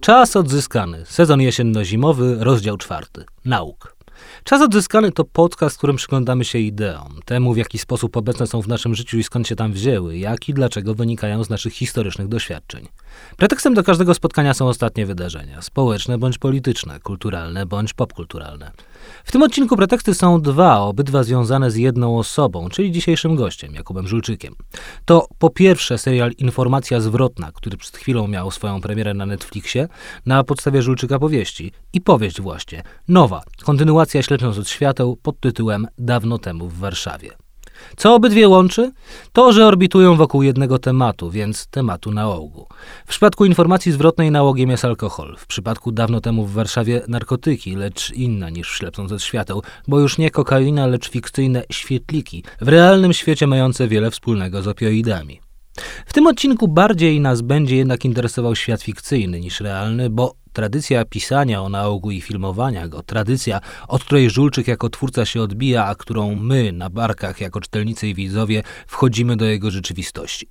Czas odzyskany. Sezon jesienno-zimowy, rozdział czwarty. Nauk. Czas odzyskany to podcast, w którym przyglądamy się ideom, temu w jaki sposób obecne są w naszym życiu i skąd się tam wzięły, jak i dlaczego wynikają z naszych historycznych doświadczeń. Pretekstem do każdego spotkania są ostatnie wydarzenia, społeczne bądź polityczne, kulturalne bądź popkulturalne. W tym odcinku preteksty są dwa, obydwa związane z jedną osobą, czyli dzisiejszym gościem, Jakubem Żulczykiem. To po pierwsze serial Informacja Zwrotna, który przed chwilą miał swoją premierę na Netflixie, na podstawie Żulczyka powieści. I powieść właśnie, nowa, kontynuacja Śledząc od świateł pod tytułem Dawno temu w Warszawie. Co obydwie łączy? To, że orbitują wokół jednego tematu, więc tematu nałogu. W przypadku informacji zwrotnej nałogiem jest alkohol. W przypadku dawno temu w Warszawie narkotyki, lecz inna niż ślepząc od świateł, bo już nie kokaina, lecz fikcyjne świetliki, w realnym świecie mające wiele wspólnego z opioidami. W tym odcinku bardziej nas będzie jednak interesował świat fikcyjny niż realny, bo tradycja pisania o nałogu i filmowania go, tradycja, od której Żulczyk jako twórca się odbija, a którą my na barkach jako czytelnicy i widzowie wchodzimy do jego rzeczywistości.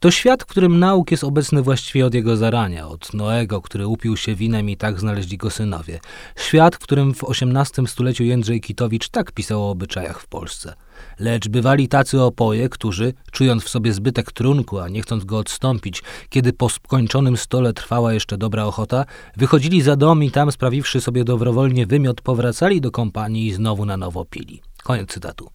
To świat, w którym nauk jest obecny właściwie od jego zarania, od Noego, który upił się winem i tak znaleźli go synowie. Świat, w którym w XVIII stuleciu Jędrzej Kitowicz tak pisał o obyczajach w Polsce. Lecz bywali tacy opoje, którzy, czując w sobie zbytek trunku, a nie chcąc go odstąpić, kiedy po skończonym stole trwała jeszcze dobra ochota, wychodzili za dom i tam, sprawiwszy sobie dobrowolnie wymiot, powracali do kompanii i znowu na nowo pili. Koniec cytatu.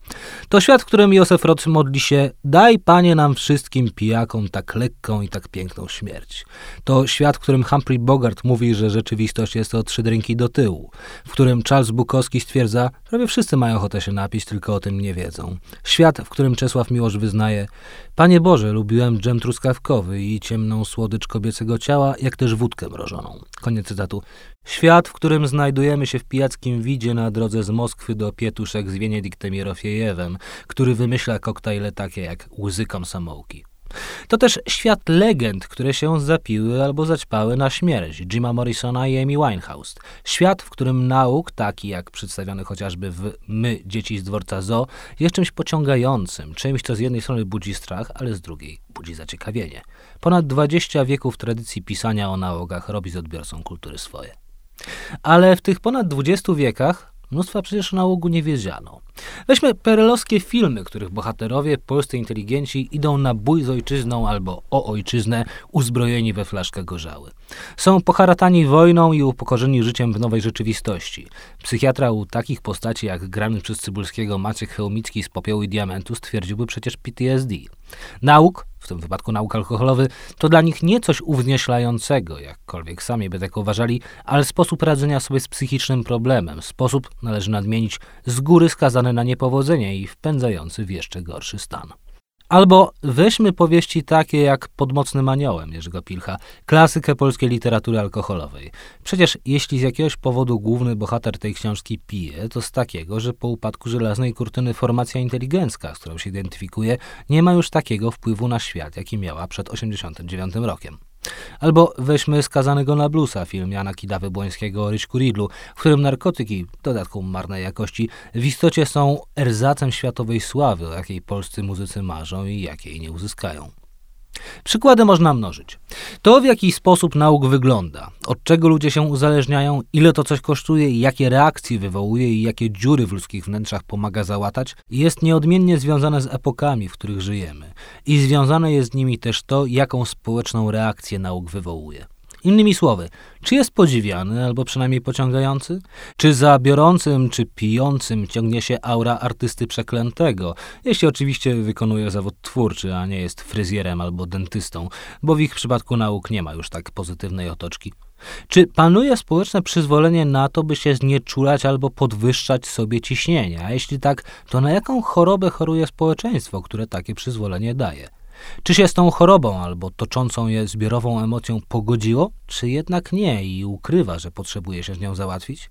To świat, w którym Józef Rot modli się Daj, Panie, nam wszystkim pijakom tak lekką i tak piękną śmierć. To świat, w którym Humphrey Bogart mówi, że rzeczywistość jest o trzy drinki do tyłu. W którym Charles Bukowski stwierdza, prawie wszyscy mają ochotę się napić, tylko o tym nie wiedzą. Świat, w którym Czesław Miłosz wyznaje Panie Boże, lubiłem dżem truskawkowy i ciemną słodycz kobiecego ciała, jak też wódkę mrożoną. Koniec cytatu. Świat, w którym znajdujemy się w pijackim widzie na drodze z Moskwy do Pietuszek z Wieniediktem Jerofejewem, który wymyśla koktajle takie jak łzy komsomołki. To też świat legend, które się zapiły albo zaćpały na śmierć Jima Morrisona i Amy Winehouse. Świat, w którym nauk, taki jak przedstawiony chociażby w My, dzieci z dworca Zo, jest czymś pociągającym, czymś, co z jednej strony budzi strach, ale z drugiej budzi zaciekawienie. Ponad 20 wieków tradycji pisania o nałogach robi z odbiorcą kultury swoje. Ale w tych ponad 20 wiekach mnóstwa przecież nałogu nie wiedziano. Weźmy perelowskie filmy, których bohaterowie, polscy inteligenci, idą na bój z ojczyzną albo o ojczyznę, uzbrojeni we flaszkę gorzały. Są poharatani wojną i upokorzeni życiem w nowej rzeczywistości. Psychiatra u takich postaci jak grany przez Cybulskiego Maciek Chełmicki z Popiołu i Diamentu stwierdziłby przecież PTSD. Nauk, w tym wypadku nauk alkoholowy, to dla nich nie coś uwznieślającego, jakkolwiek sami by tak uważali, ale sposób radzenia sobie z psychicznym problemem, sposób, należy nadmienić, z góry skazany na niepowodzenie i wpędzający w jeszcze gorszy stan. Albo weźmy powieści takie jak Pod mocnym aniołem Jerzego Pilcha, klasykę polskiej literatury alkoholowej. Przecież jeśli z jakiegoś powodu główny bohater tej książki pije, to z takiego, że po upadku żelaznej kurtyny formacja inteligencka, z którą się identyfikuje, nie ma już takiego wpływu na świat, jaki miała przed 89 rokiem. Albo weźmy Skazanego na bluesa, film Jana Kidawy Błońskiego o Ryśku Ridlu, w którym narkotyki, dodatku marnej jakości, w istocie są erzacem światowej sławy, o jakiej polscy muzycy marzą i jakiej nie uzyskają. Przykłady można mnożyć. To, w jaki sposób nauk wygląda, od czego ludzie się uzależniają, ile to coś kosztuje, jakie reakcje wywołuje i jakie dziury w ludzkich wnętrzach pomaga załatać, jest nieodmiennie związane z epokami, w których żyjemy. I związane jest z nimi też to, jaką społeczną reakcję nauk wywołuje. Innymi słowy, czy jest podziwiany albo przynajmniej pociągający? Czy za biorącym czy pijącym ciągnie się aura artysty przeklętego, jeśli oczywiście wykonuje zawód twórczy, a nie jest fryzjerem albo dentystą, bo w ich przypadku nauk nie ma już tak pozytywnej otoczki? Czy panuje społeczne przyzwolenie na to, by się znieczulać albo podwyższać sobie ciśnienie? A jeśli tak, to na jaką chorobę choruje społeczeństwo, które takie przyzwolenie daje? Czy się z tą chorobą albo toczącą je zbiorową emocją pogodziło, czy jednak nie i ukrywa, że potrzebuje się z nią załatwić?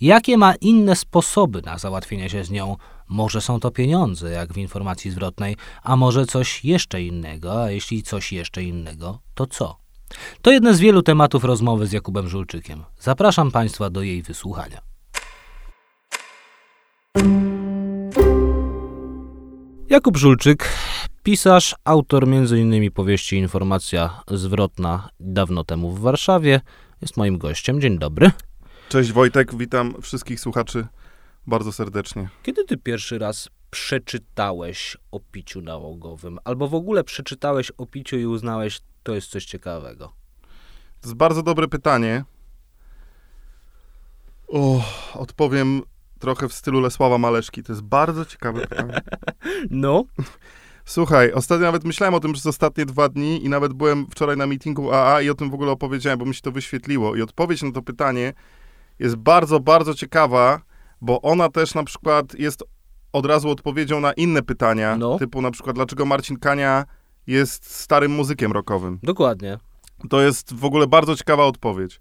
Jakie ma inne sposoby na załatwienie się z nią? Może są to pieniądze, jak w informacji zwrotnej, a może coś jeszcze innego, a jeśli coś jeszcze innego, to co? To jeden z wielu tematów rozmowy z Jakubem Żulczykiem. Zapraszam Państwa do jej wysłuchania. Jakub Żulczyk Pisarz, autor m.in. powieści Informacja zwrotna dawno temu w Warszawie, jest moim gościem. Dzień dobry. Cześć Wojtek, witam wszystkich słuchaczy bardzo serdecznie. Kiedy ty pierwszy raz przeczytałeś o piciu nałogowym? Albo w ogóle przeczytałeś o piciu i uznałeś, to jest coś ciekawego? To jest bardzo dobre pytanie. O, odpowiem trochę w stylu Lesława Maleszki. To jest bardzo ciekawe pytanie. No. Słuchaj, ostatnio nawet myślałem o tym przez ostatnie dwa dni i nawet byłem wczoraj na meetingu AA i o tym w ogóle opowiedziałem, bo mi się to wyświetliło. I odpowiedź na to pytanie jest bardzo, bardzo ciekawa, bo ona też na przykład jest od razu odpowiedzią na inne pytania, No. typu na przykład dlaczego Marcin Kania jest starym muzykiem rockowym. Dokładnie. To jest w ogóle bardzo ciekawa odpowiedź.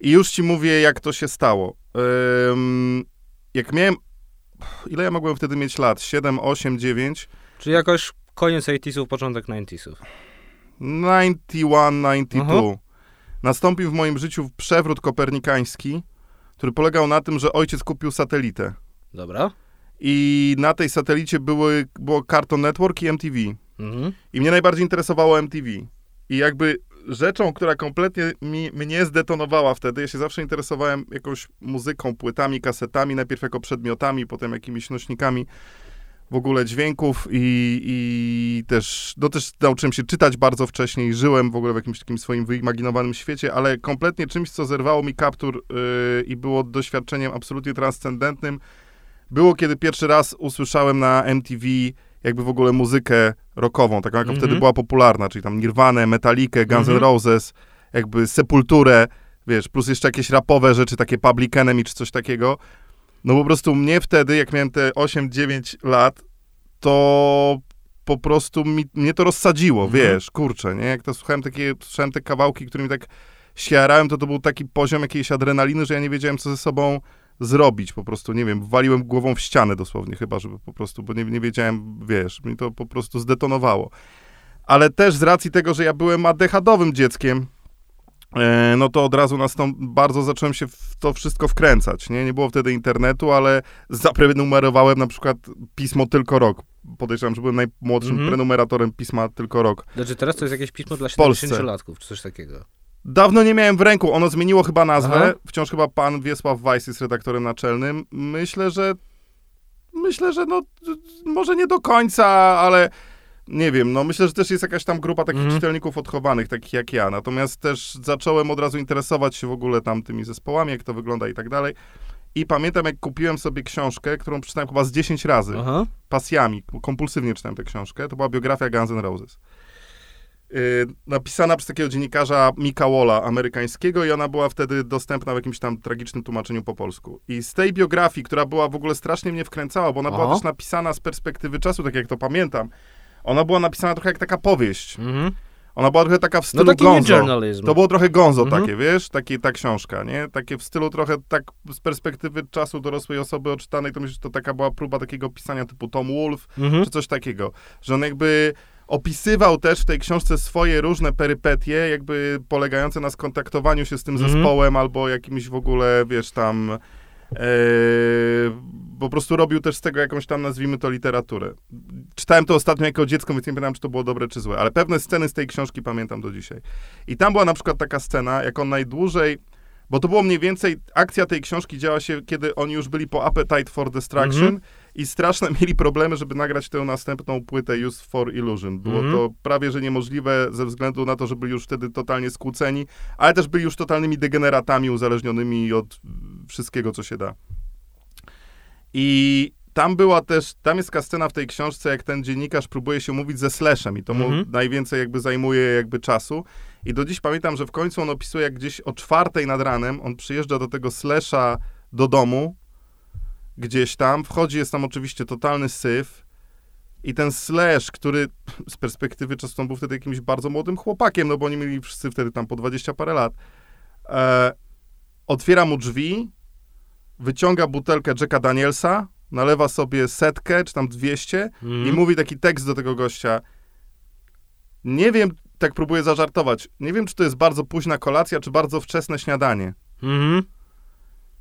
I już ci mówię, jak to się stało. Ym, jak miałem. Ile ja mogłem wtedy mieć lat? 7, 8, 9? Czyli jakoś koniec 80sów, początek 90sów. 91, 92. Aha. Nastąpił w moim życiu przewrót kopernikański, który polegał na tym, że ojciec kupił satelitę. Dobra. I na tej satelicie były, było Cartoon Network i MTV. Mhm. I mnie najbardziej interesowało MTV. I jakby rzeczą, która kompletnie mi, mnie zdetonowała wtedy, ja się zawsze interesowałem jakąś muzyką, płytami, kasetami, najpierw jako przedmiotami, potem jakimiś nośnikami w ogóle dźwięków i, i też, no też nauczyłem się czytać bardzo wcześnie i żyłem w ogóle w jakimś takim swoim wyimaginowanym świecie, ale kompletnie czymś, co zerwało mi kaptur yy, i było doświadczeniem absolutnie transcendentnym, było kiedy pierwszy raz usłyszałem na MTV jakby w ogóle muzykę rockową, taką jaka Mhm. wtedy była popularna, czyli tam Nirvanę, Metallicę, Guns N' Mhm. Roses, jakby Sepulturę, wiesz, plus jeszcze jakieś rapowe rzeczy, takie Public Enemy czy coś takiego. No po prostu mnie wtedy, jak miałem te 8-9 lat, to po prostu mi, mnie to rozsadziło, Mhm. wiesz, kurczę, nie? Jak to słuchałem takie, słyszałem te kawałki, którymi tak się jarałem, to to był taki poziom jakiejś adrenaliny, że ja nie wiedziałem, co ze sobą zrobić, po prostu, nie wiem, waliłem głową w ścianę dosłownie chyba, żeby po prostu, bo nie, nie wiedziałem, wiesz, mi to po prostu zdetonowało. Ale też z racji tego, że ja byłem ADHD-owym dzieckiem, e, no to od razu nastąp- bardzo zacząłem się w to wszystko wkręcać, nie? Nie było wtedy internetu, ale zaprenumerowałem na przykład pismo Tylko Rok. Podejrzewam, że byłem najmłodszym Mhm. prenumeratorem pisma Tylko Rok. Znaczy teraz to jest jakieś pismo dla W Polsce. 70-latków, czy coś takiego. Dawno nie miałem w ręku, ono zmieniło chyba nazwę. Aha. Wciąż chyba pan Wiesław Weiss jest redaktorem naczelnym. Myślę, że myślę, że no może nie do końca, ale nie wiem, no myślę, że też jest jakaś tam grupa takich Mhm. czytelników odchowanych, takich jak ja. Natomiast też zacząłem od razu interesować się w ogóle tam tymi zespołami, jak to wygląda i tak dalej. I pamiętam, jak kupiłem sobie książkę, którą przeczytałem chyba z 10 razy Aha. pasjami, kompulsywnie czytałem tę książkę. To była biografia Guns N' Roses. Yy, napisana przez takiego dziennikarza Mika Walla, amerykańskiego i ona była wtedy dostępna w jakimś tam tragicznym tłumaczeniu po polsku. I z tej biografii, która była w ogóle strasznie mnie wkręcała, bo ona była też napisana z perspektywy czasu, tak jak to pamiętam, ona była napisana trochę jak taka powieść. Mhm. Ona była trochę taka w No stylu nie gonzo. To było trochę gonzo Mhm. takie, wiesz, takie, ta książka, nie? Takie w stylu trochę tak z perspektywy czasu dorosłej osoby odczytanej, to myślę, że to taka była próba takiego pisania typu Tom Wolfe, Mhm. czy coś takiego, że on jakby opisywał też w tej książce swoje różne perypetie, jakby polegające na skontaktowaniu się z tym Mhm. zespołem albo jakimś w ogóle, wiesz, tam e, po prostu robił też z tego jakąś tam, nazwijmy to, literaturę. Czytałem to ostatnio jako dziecko, więc nie pamiętam, czy to było dobre, czy złe, ale pewne sceny z tej książki pamiętam do dzisiaj. I tam była na przykład taka scena, jak on najdłużej bo to było mniej więcej, akcja tej książki działa się, kiedy oni już byli po Appetite for Destruction Mhm. I straszne mieli problemy, żeby nagrać tę następną płytę Use for Illusion. Było Mhm. to prawie, że niemożliwe ze względu na to, że byli już wtedy totalnie skłóceni, ale też byli już totalnymi degeneratami uzależnionymi od wszystkiego, co się da. I tam była też, tam jest taka scena w tej książce, jak ten dziennikarz próbuje się mówić ze Slashem i to mu Mhm. najwięcej jakby zajmuje jakby czasu. I do dziś pamiętam, że w końcu on opisuje, jak gdzieś o czwartej nad ranem on przyjeżdża do tego Slasha do domu, gdzieś tam, wchodzi, jest tam oczywiście totalny syf i ten Slash, który z perspektywy czasu on był wtedy jakimś bardzo młodym chłopakiem, no bo oni mieli wszyscy wtedy tam po 20 parę lat, e, otwiera mu drzwi, wyciąga butelkę Jacka Danielsa, nalewa sobie setkę, czy tam 200 Mhm. i mówi taki tekst do tego gościa. Nie wiem, tak próbuję zażartować, nie wiem, czy to jest bardzo późna kolacja, czy bardzo wczesne śniadanie. Mhm.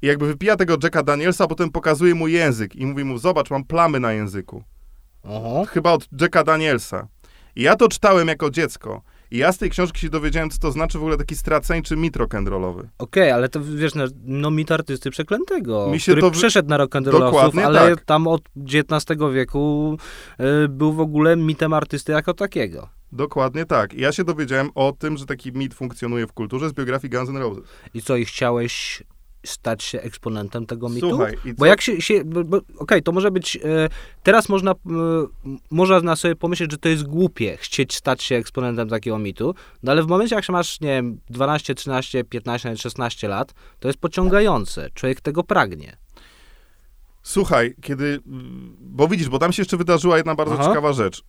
I jakby wypija tego Jacka Danielsa, a potem pokazuje mu język i mówi mu, zobacz, mam plamy na języku. Oho. Chyba od Jacka Danielsa. I ja to czytałem jako dziecko. I ja z tej książki się dowiedziałem, co to znaczy w ogóle taki straceńczy mit rock'n'rollowy. Okej, ale to wiesz, no, no mit artysty przeklętego, Mi się który to- przeszedł na rock'n'rollowców, ale tak. tam od XIX wieku y, był w ogóle mitem artysty jako takiego. Dokładnie tak. I ja się dowiedziałem o tym, że taki mit funkcjonuje w kulturze z biografii Guns N' Roses. I co, i chciałeś stać się eksponentem tego mitu? Słuchaj, Bo jak się, się okej, to może być, e, teraz można, e, można sobie pomyśleć, że to jest głupie chcieć stać się eksponentem takiego mitu, no ale w momencie, jak się masz, nie wiem, 12, 13, 15, nawet 16 lat, to jest pociągające. Człowiek tego pragnie. Słuchaj, kiedy. Bo widzisz, bo tam się jeszcze wydarzyła jedna bardzo Aha. ciekawa rzecz.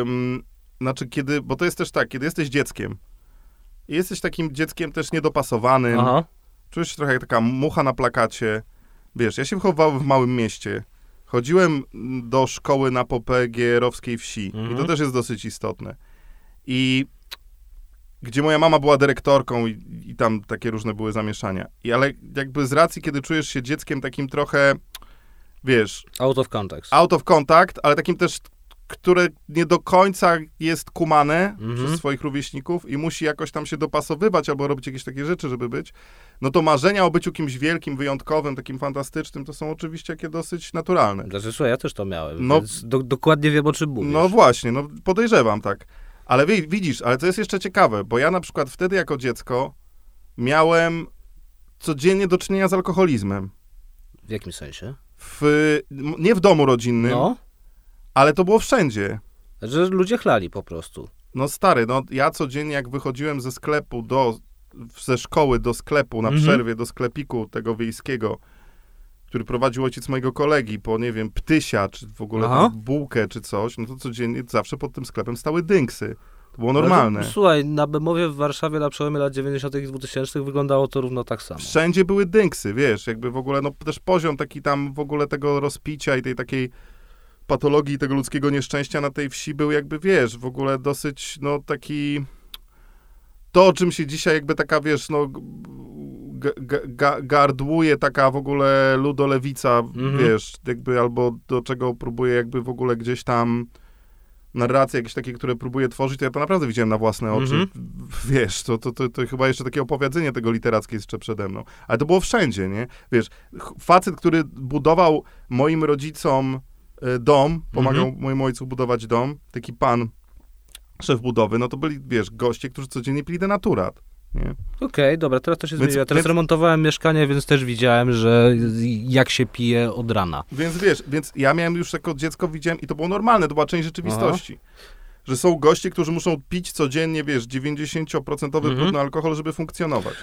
Ym, znaczy, kiedy. Bo to jest też tak, kiedy jesteś dzieckiem. I jesteś takim dzieckiem też niedopasowanym. Aha. Czujesz się trochę jak taka mucha na plakacie. Wiesz, ja się wychowałem w małym mieście. Chodziłem do szkoły na Popegierowskiej wsi. I to Mhm. też jest dosyć istotne. I gdzie moja mama była dyrektorką i, i tam takie różne były zamieszania. I ale jakby z racji, kiedy czujesz się dzieckiem takim trochę, wiesz, Out of context. out of contact, ale takim też, które nie do końca jest kumane Mhm. przez swoich rówieśników i musi jakoś tam się dopasowywać albo robić jakieś takie rzeczy, żeby być, no to marzenia o byciu kimś wielkim, wyjątkowym, takim fantastycznym, to są oczywiście takie dosyć naturalne. Znaczy, słuchaj, ja też to miałem, No- do, dokładnie wiem, o czym mówisz. No właśnie, no podejrzewam tak. Ale wi- widzisz, ale to jest jeszcze ciekawe, bo ja na przykład wtedy jako dziecko miałem codziennie do czynienia z alkoholizmem. W jakim sensie? W, nie w domu rodzinnym, No, ale to było wszędzie. że ludzie chlali po prostu. No stary, no ja codziennie jak wychodziłem ze sklepu do, ze szkoły do sklepu, na Mhm. przerwie do sklepiku tego wiejskiego, który prowadził ojciec mojego kolegi po, nie wiem, ptysia, czy w ogóle bułkę, czy coś, no to codziennie zawsze pod tym sklepem stały dynksy. To było normalne. Ale, słuchaj, na Bemowie w Warszawie na przełomie lat 90. i 2000 wyglądało to równo tak samo. Wszędzie były dynksy, wiesz, jakby w ogóle, no też poziom taki tam w ogóle tego rozpicia i tej takiej patologii tego ludzkiego nieszczęścia na tej wsi był jakby, wiesz, w ogóle dosyć, no taki... To, o czym się dzisiaj jakby taka, wiesz, no ga- gardłuje taka w ogóle ludolewica, Mhm. wiesz, jakby albo do czego próbuje jakby w ogóle gdzieś tam narracje jakieś takie, które próbuje tworzyć, to ja to naprawdę widziałem na własne oczy. Mhm. Wiesz, to, to, to, to chyba jeszcze takie opowiedzenie tego literackie jest jeszcze przede mną. Ale to było wszędzie, nie? Wiesz, facet, który budował moim rodzicom dom, pomagał Mhm. mojemu ojcu budować dom, taki pan, szef budowy, no to byli, wiesz, goście, którzy codziennie pili denaturat? Okej, dobra, teraz to się Więc- zmieniło. Teraz więc- remontowałem mieszkanie, więc też widziałem, że jak się pije od rana. Więc wiesz, więc ja miałem już jako dziecko, widziałem i to było normalne, to była część rzeczywistości. Że są goście, którzy muszą pić codziennie, wiesz, 90% Mhm. brudny alkohol, żeby funkcjonować.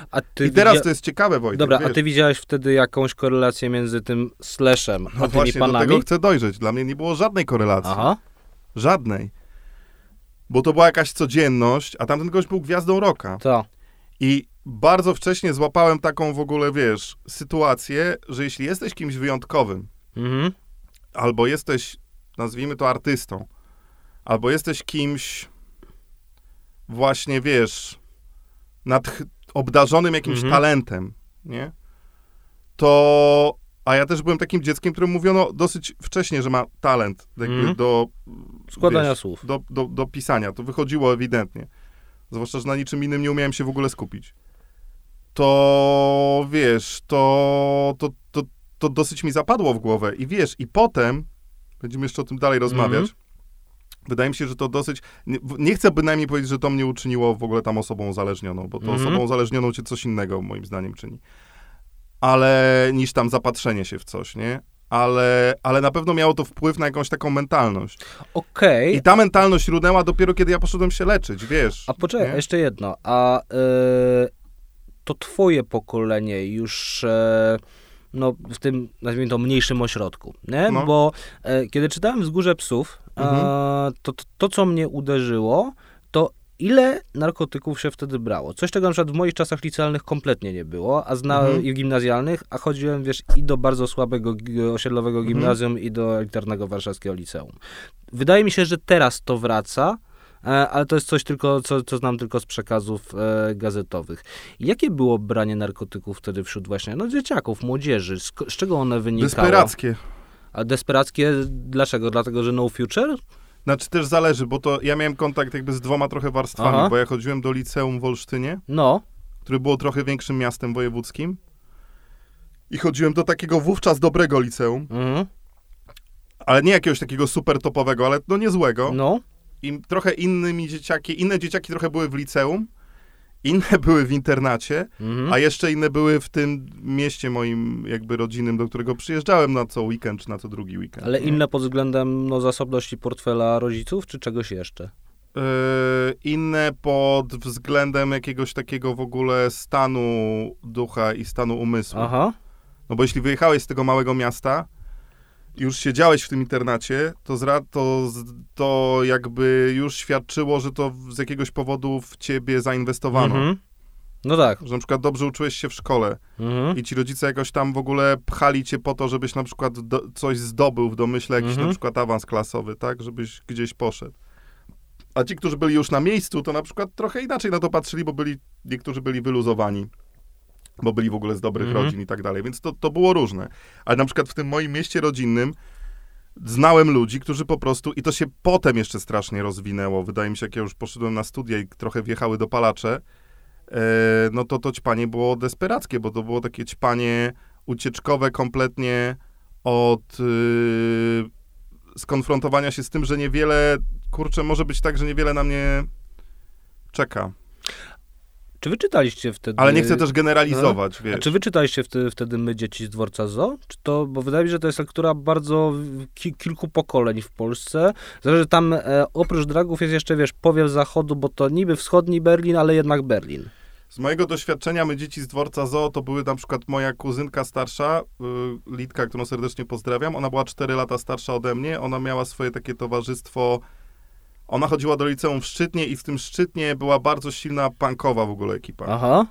I teraz widzia- to jest ciekawe, Wojtek, Dobra, wiesz. a ty widziałeś wtedy jakąś korelację między tym slashem a No tymi właśnie, do panami? tego chcę dojrzeć. Dla mnie nie było żadnej korelacji. Aha. Żadnej. Bo to była jakaś codzienność, a tamten gość był gwiazdą rocka. To. I bardzo wcześnie złapałem taką w ogóle, wiesz, sytuację, że jeśli jesteś kimś wyjątkowym, Mhm. albo jesteś, nazwijmy to artystą, albo jesteś kimś właśnie, wiesz, nad, obdarzonym jakimś Mhm. talentem, nie? To, a ja też byłem takim dzieckiem, któremu mówiono dosyć wcześnie, że ma talent jakby Mhm. do Składania wiesz, słów. Do, do, do pisania. To wychodziło ewidentnie. Zwłaszcza, że na niczym innym nie umiałem się w ogóle skupić. To wiesz, to, to, to, to dosyć mi zapadło w głowę. I wiesz, i potem, będziemy jeszcze o tym dalej rozmawiać, Mhm. Wydaje mi się, że to dosyć. Nie, nie chcę bynajmniej powiedzieć, że to mnie uczyniło w ogóle tam osobą uzależnioną, bo to Mhm. osobą uzależnioną cię coś innego, moim zdaniem, czyni. Ale niż tam zapatrzenie się w coś, nie? Ale, ale na pewno miało to wpływ na jakąś taką mentalność. Okej, I ta mentalność runęła dopiero, kiedy ja poszedłem się leczyć, wiesz. a poczekaj, nie? jeszcze jedno. A e, to twoje pokolenie już e, no, w tym, nazwijmy to, mniejszym ośrodku, nie? No. Bo e, kiedy czytałem Wzgórze Psów, Mhm. to, to, to, co mnie uderzyło, to ile narkotyków się wtedy brało. Coś, czego na przykład w moich czasach licealnych kompletnie nie było, a zna, Mhm. i gimnazjalnych, a chodziłem, wiesz, i do bardzo słabego osiedlowego Mhm. gimnazjum, i do elitarnego warszawskiego liceum. Wydaje mi się, że teraz to wraca, e, ale to jest coś tylko, co, co znam tylko z przekazów e, gazetowych. Jakie było branie narkotyków wtedy wśród właśnie, no dzieciaków, młodzieży? Z, z czego one wynikały? Desperackie. A desperackie dlaczego? Dlatego, że no future? Znaczy też zależy, bo to ja miałem kontakt jakby z dwoma trochę warstwami, Aha. bo ja chodziłem do liceum w Olsztynie, No. które było trochę większym miastem wojewódzkim. I chodziłem do takiego wówczas dobrego liceum, Mhm. ale nie jakiegoś takiego super topowego, ale no niezłego. No. I trochę innymi dzieciaki, inne dzieciaki trochę były w liceum, inne były w internacie, Mhm. a jeszcze inne były w tym mieście moim jakby rodzinnym, do którego przyjeżdżałem na co weekend, czy na co drugi weekend. Ale nie? inne pod względem no, zasobności portfela rodziców, czy czegoś jeszcze? Yy, inne pod względem jakiegoś takiego w ogóle stanu ducha i stanu umysłu. Aha. No bo jeśli wyjechałeś z tego małego miasta, już siedziałeś w tym internacie, to, zra, to, to jakby już świadczyło, że to z jakiegoś powodu w ciebie zainwestowano. Mhm. No tak. Że na przykład dobrze uczyłeś się w szkole Mhm. i ci rodzice jakoś tam w ogóle pchali cię po to, żebyś na przykład do, coś zdobył w domyśle, jakiś Mhm. na przykład awans klasowy, tak? Żebyś gdzieś poszedł. A ci, którzy byli już na miejscu, to na przykład trochę inaczej na to patrzyli, bo byli, niektórzy byli wyluzowani, bo byli w ogóle z dobrych Mhm. rodzin i tak dalej, więc to, to było różne. Ale na przykład w tym moim mieście rodzinnym znałem ludzi, którzy po prostu, i to się potem jeszcze strasznie rozwinęło, wydaje mi się, jak ja już poszedłem na studia i trochę wjechały dopalacze, e, no to to ćpanie było desperackie, bo to było takie ćpanie ucieczkowe kompletnie od y, skonfrontowania się z tym, że niewiele, kurczę, może być tak, że niewiele na mnie czeka. Czy wy czytaliście wtedy... Ale nie chcę też generalizować, A wiesz. czy wy czytaliście wtedy, wtedy My Dzieci z Dworca Zo? Czy to, bo wydaje mi się, że to jest lektura bardzo ki, kilku pokoleń w Polsce. Zależy tam, e, oprócz dragów jest jeszcze, wiesz, powiew zachodu, bo to niby wschodni Berlin, ale jednak Berlin. Z mojego doświadczenia, my dzieci z dworca Zoo, to były na przykład moja kuzynka starsza, y, Litka, którą serdecznie pozdrawiam. Ona była 4 lata starsza ode mnie. Ona miała swoje takie towarzystwo. Ona chodziła do liceum w Szczytnie i w tym Szczytnie była bardzo silna punkowa w ogóle ekipa. Aha.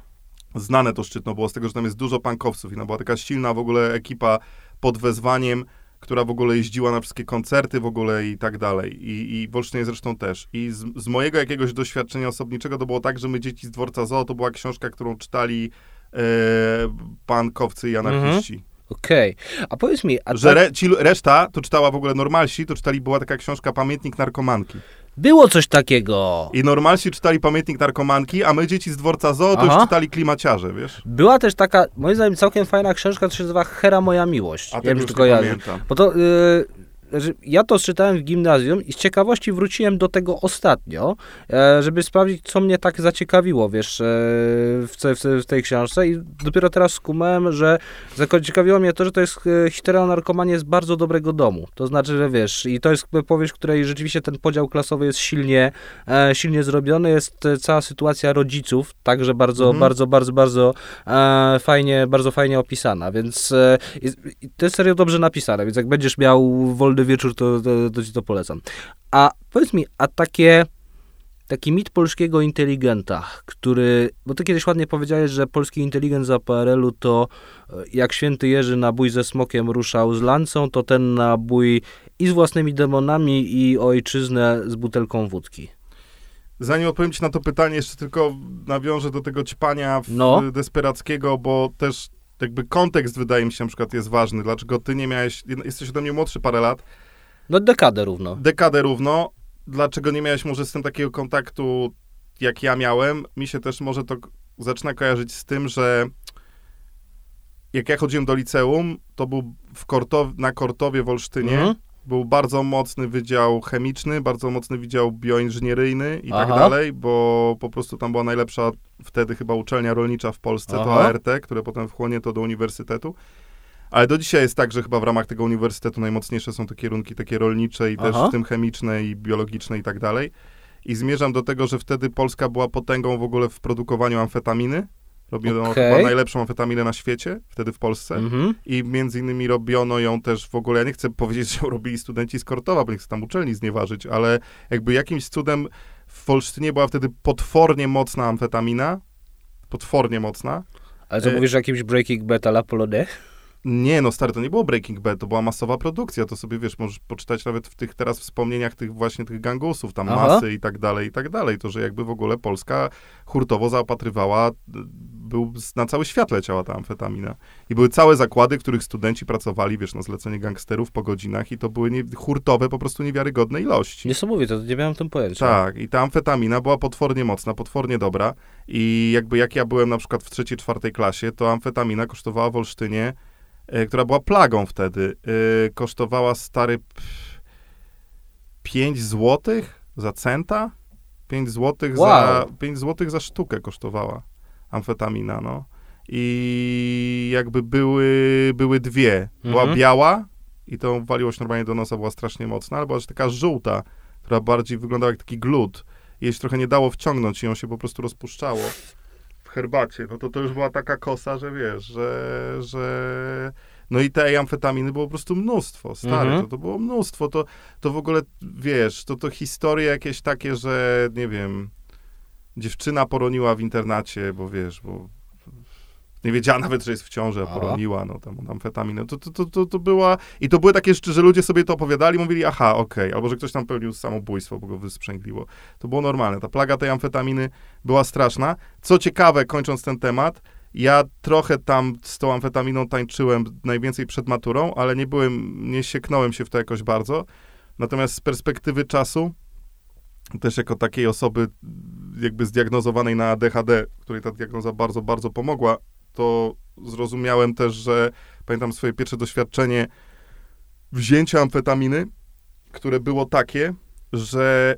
Znane to Szczytno było z tego, że tam jest dużo punkowców i ona była taka silna w ogóle ekipa pod wezwaniem, która w ogóle jeździła na wszystkie koncerty w ogóle i tak dalej. I, i w Olsztynie zresztą też. I z, z mojego jakiegoś doświadczenia osobniczego to było tak, że my dzieci z dworca Zoo to była książka, którą czytali e, pankowcy i anarchiści. Okej. A powiedz mi, a Że tak, re, ci, reszta to czytała w ogóle normalsi, to czytali, była taka książka Pamiętnik Narkomanki. Było coś takiego. I normalsi czytali Pamiętnik Narkomanki, a my dzieci z dworca Zoo to Aha. już czytali Klimaciarze, wiesz? Była też taka, moim zdaniem, całkiem fajna książka, to się nazywa Hera Moja Miłość. A nie tego już to nie kojarzy. pamiętam. Bo to, y, że ja to czytałem w gimnazjum i z ciekawości wróciłem do tego ostatnio, e, żeby sprawdzić, co mnie tak zaciekawiło, wiesz, e, w, w, w tej książce i dopiero teraz skumałem, że zaciekawiło mnie to, że to jest e, historia o narkomanii z bardzo dobrego domu. To znaczy, że wiesz, i to jest powieść, w której rzeczywiście ten podział klasowy jest silnie, silnie zrobiony, jest cała sytuacja rodziców, także bardzo, Mhm. bardzo, bardzo, bardzo fajnie, bardzo fajnie opisana, więc i- i to jest serio dobrze napisane, więc jak będziesz miał wolny wieczór, to, to, to ci to polecam. A powiedz mi, a takie taki mit polskiego inteligenta, który, bo ty kiedyś ładnie powiedziałeś, że polski inteligent za PRL-u to e, jak święty Jerzy na bój ze smokiem ruszał z lancą, to ten na bój i z własnymi demonami i ojczyznę z butelką wódki. Zanim odpowiem ci na to pytanie, jeszcze tylko nawiążę do tego ćpania No. desperackiego, bo też jakby kontekst wydaje mi się na przykład jest ważny. Dlaczego ty nie miałeś, jesteś ode mnie młodszy parę lat, No dekadę równo. dekadę równo, dlaczego nie miałeś może z tym takiego kontaktu, jak ja miałem? Mi się też może to zaczyna kojarzyć z tym, że jak ja chodziłem do liceum, to był w Kortow, na Kortowie w Olsztynie, Mhm. Był bardzo mocny wydział chemiczny, bardzo mocny wydział bioinżynieryjny i tak Aha. dalej, bo po prostu tam była najlepsza wtedy chyba uczelnia rolnicza w Polsce, to Aha. ART, które potem wchłonie to do uniwersytetu. Ale do dzisiaj jest tak, że chyba w ramach tego uniwersytetu najmocniejsze są te kierunki takie rolnicze i też Aha. w tym chemiczne i biologiczne i tak dalej. I zmierzam do tego, że wtedy Polska była potęgą w ogóle w produkowaniu amfetaminy. Robiono Okej. chyba najlepszą amfetaminę na świecie, wtedy w Polsce. Mhm. I między innymi robiono ją też w ogóle, ja nie chcę powiedzieć, że ją robili studenci z Kortowa, bo nie chcę tam uczelni znieważyć, ale jakby jakimś cudem w Olsztynie była wtedy potwornie mocna amfetamina, potwornie mocna. Ale co E- mówisz o jakimś Breaking Bad la Polonais? Nie, no stary, to nie było Breaking Bad, to była masowa produkcja, to sobie, wiesz, możesz poczytać nawet w tych teraz wspomnieniach tych właśnie tych gangusów, tam Aha. masy i tak dalej, i tak dalej, to, że jakby w ogóle Polska hurtowo zaopatrywała, y, był, na cały świat leciała ta amfetamina. I były całe zakłady, w których studenci pracowali, wiesz, na zlecenie gangsterów po godzinach i to były nie, hurtowe, po prostu niewiarygodne ilości. Niesamowite, to nie miałem tym pojęcia. Tak, i ta amfetamina była potwornie mocna, potwornie dobra. I jakby jak ja byłem na przykład w trzeciej, czwartej klasie, to amfetamina kosztowała w Olsztynie, która była plagą wtedy, e, kosztowała stary pff, 5 złotych za centa? 5 złotych za, Wow. 5 złotych za sztukę kosztowała amfetamina, no. I jakby były, były dwie. Była Mhm. biała i to waliło się normalnie do nosa, była strasznie mocna, ale była też taka żółta, która bardziej wyglądała jak taki glut. Jej się trochę nie dało wciągnąć i ją się po prostu rozpuszczało herbacie. No to to już była taka kosa, że wiesz, że... że... No i tej amfetaminy było po prostu mnóstwo, stary, Mhm. to, to było mnóstwo, to, to w ogóle, wiesz, to, to historie jakieś takie, że, nie wiem, dziewczyna poroniła w internacie, bo wiesz, bo nie wiedziała nawet, że jest w ciąży, a poroniła, no tam od amfetaminy. To, to, to, to, to była... I to były takie rzeczy, że ludzie sobie to opowiadali, mówili, aha, okej, albo że ktoś tam pełnił samobójstwo, bo go wysprzęgliło. To było normalne. Ta plaga tej amfetaminy była straszna. Co ciekawe, kończąc ten temat, ja trochę tam z tą amfetaminą tańczyłem najwięcej przed maturą, ale nie byłem, nie sieknąłem się w to jakoś bardzo. Natomiast z perspektywy czasu, też jako takiej osoby jakby zdiagnozowanej na ADHD, której ta diagnoza bardzo, bardzo pomogła, to zrozumiałem też, że pamiętam swoje pierwsze doświadczenie wzięcia amfetaminy, które było takie, że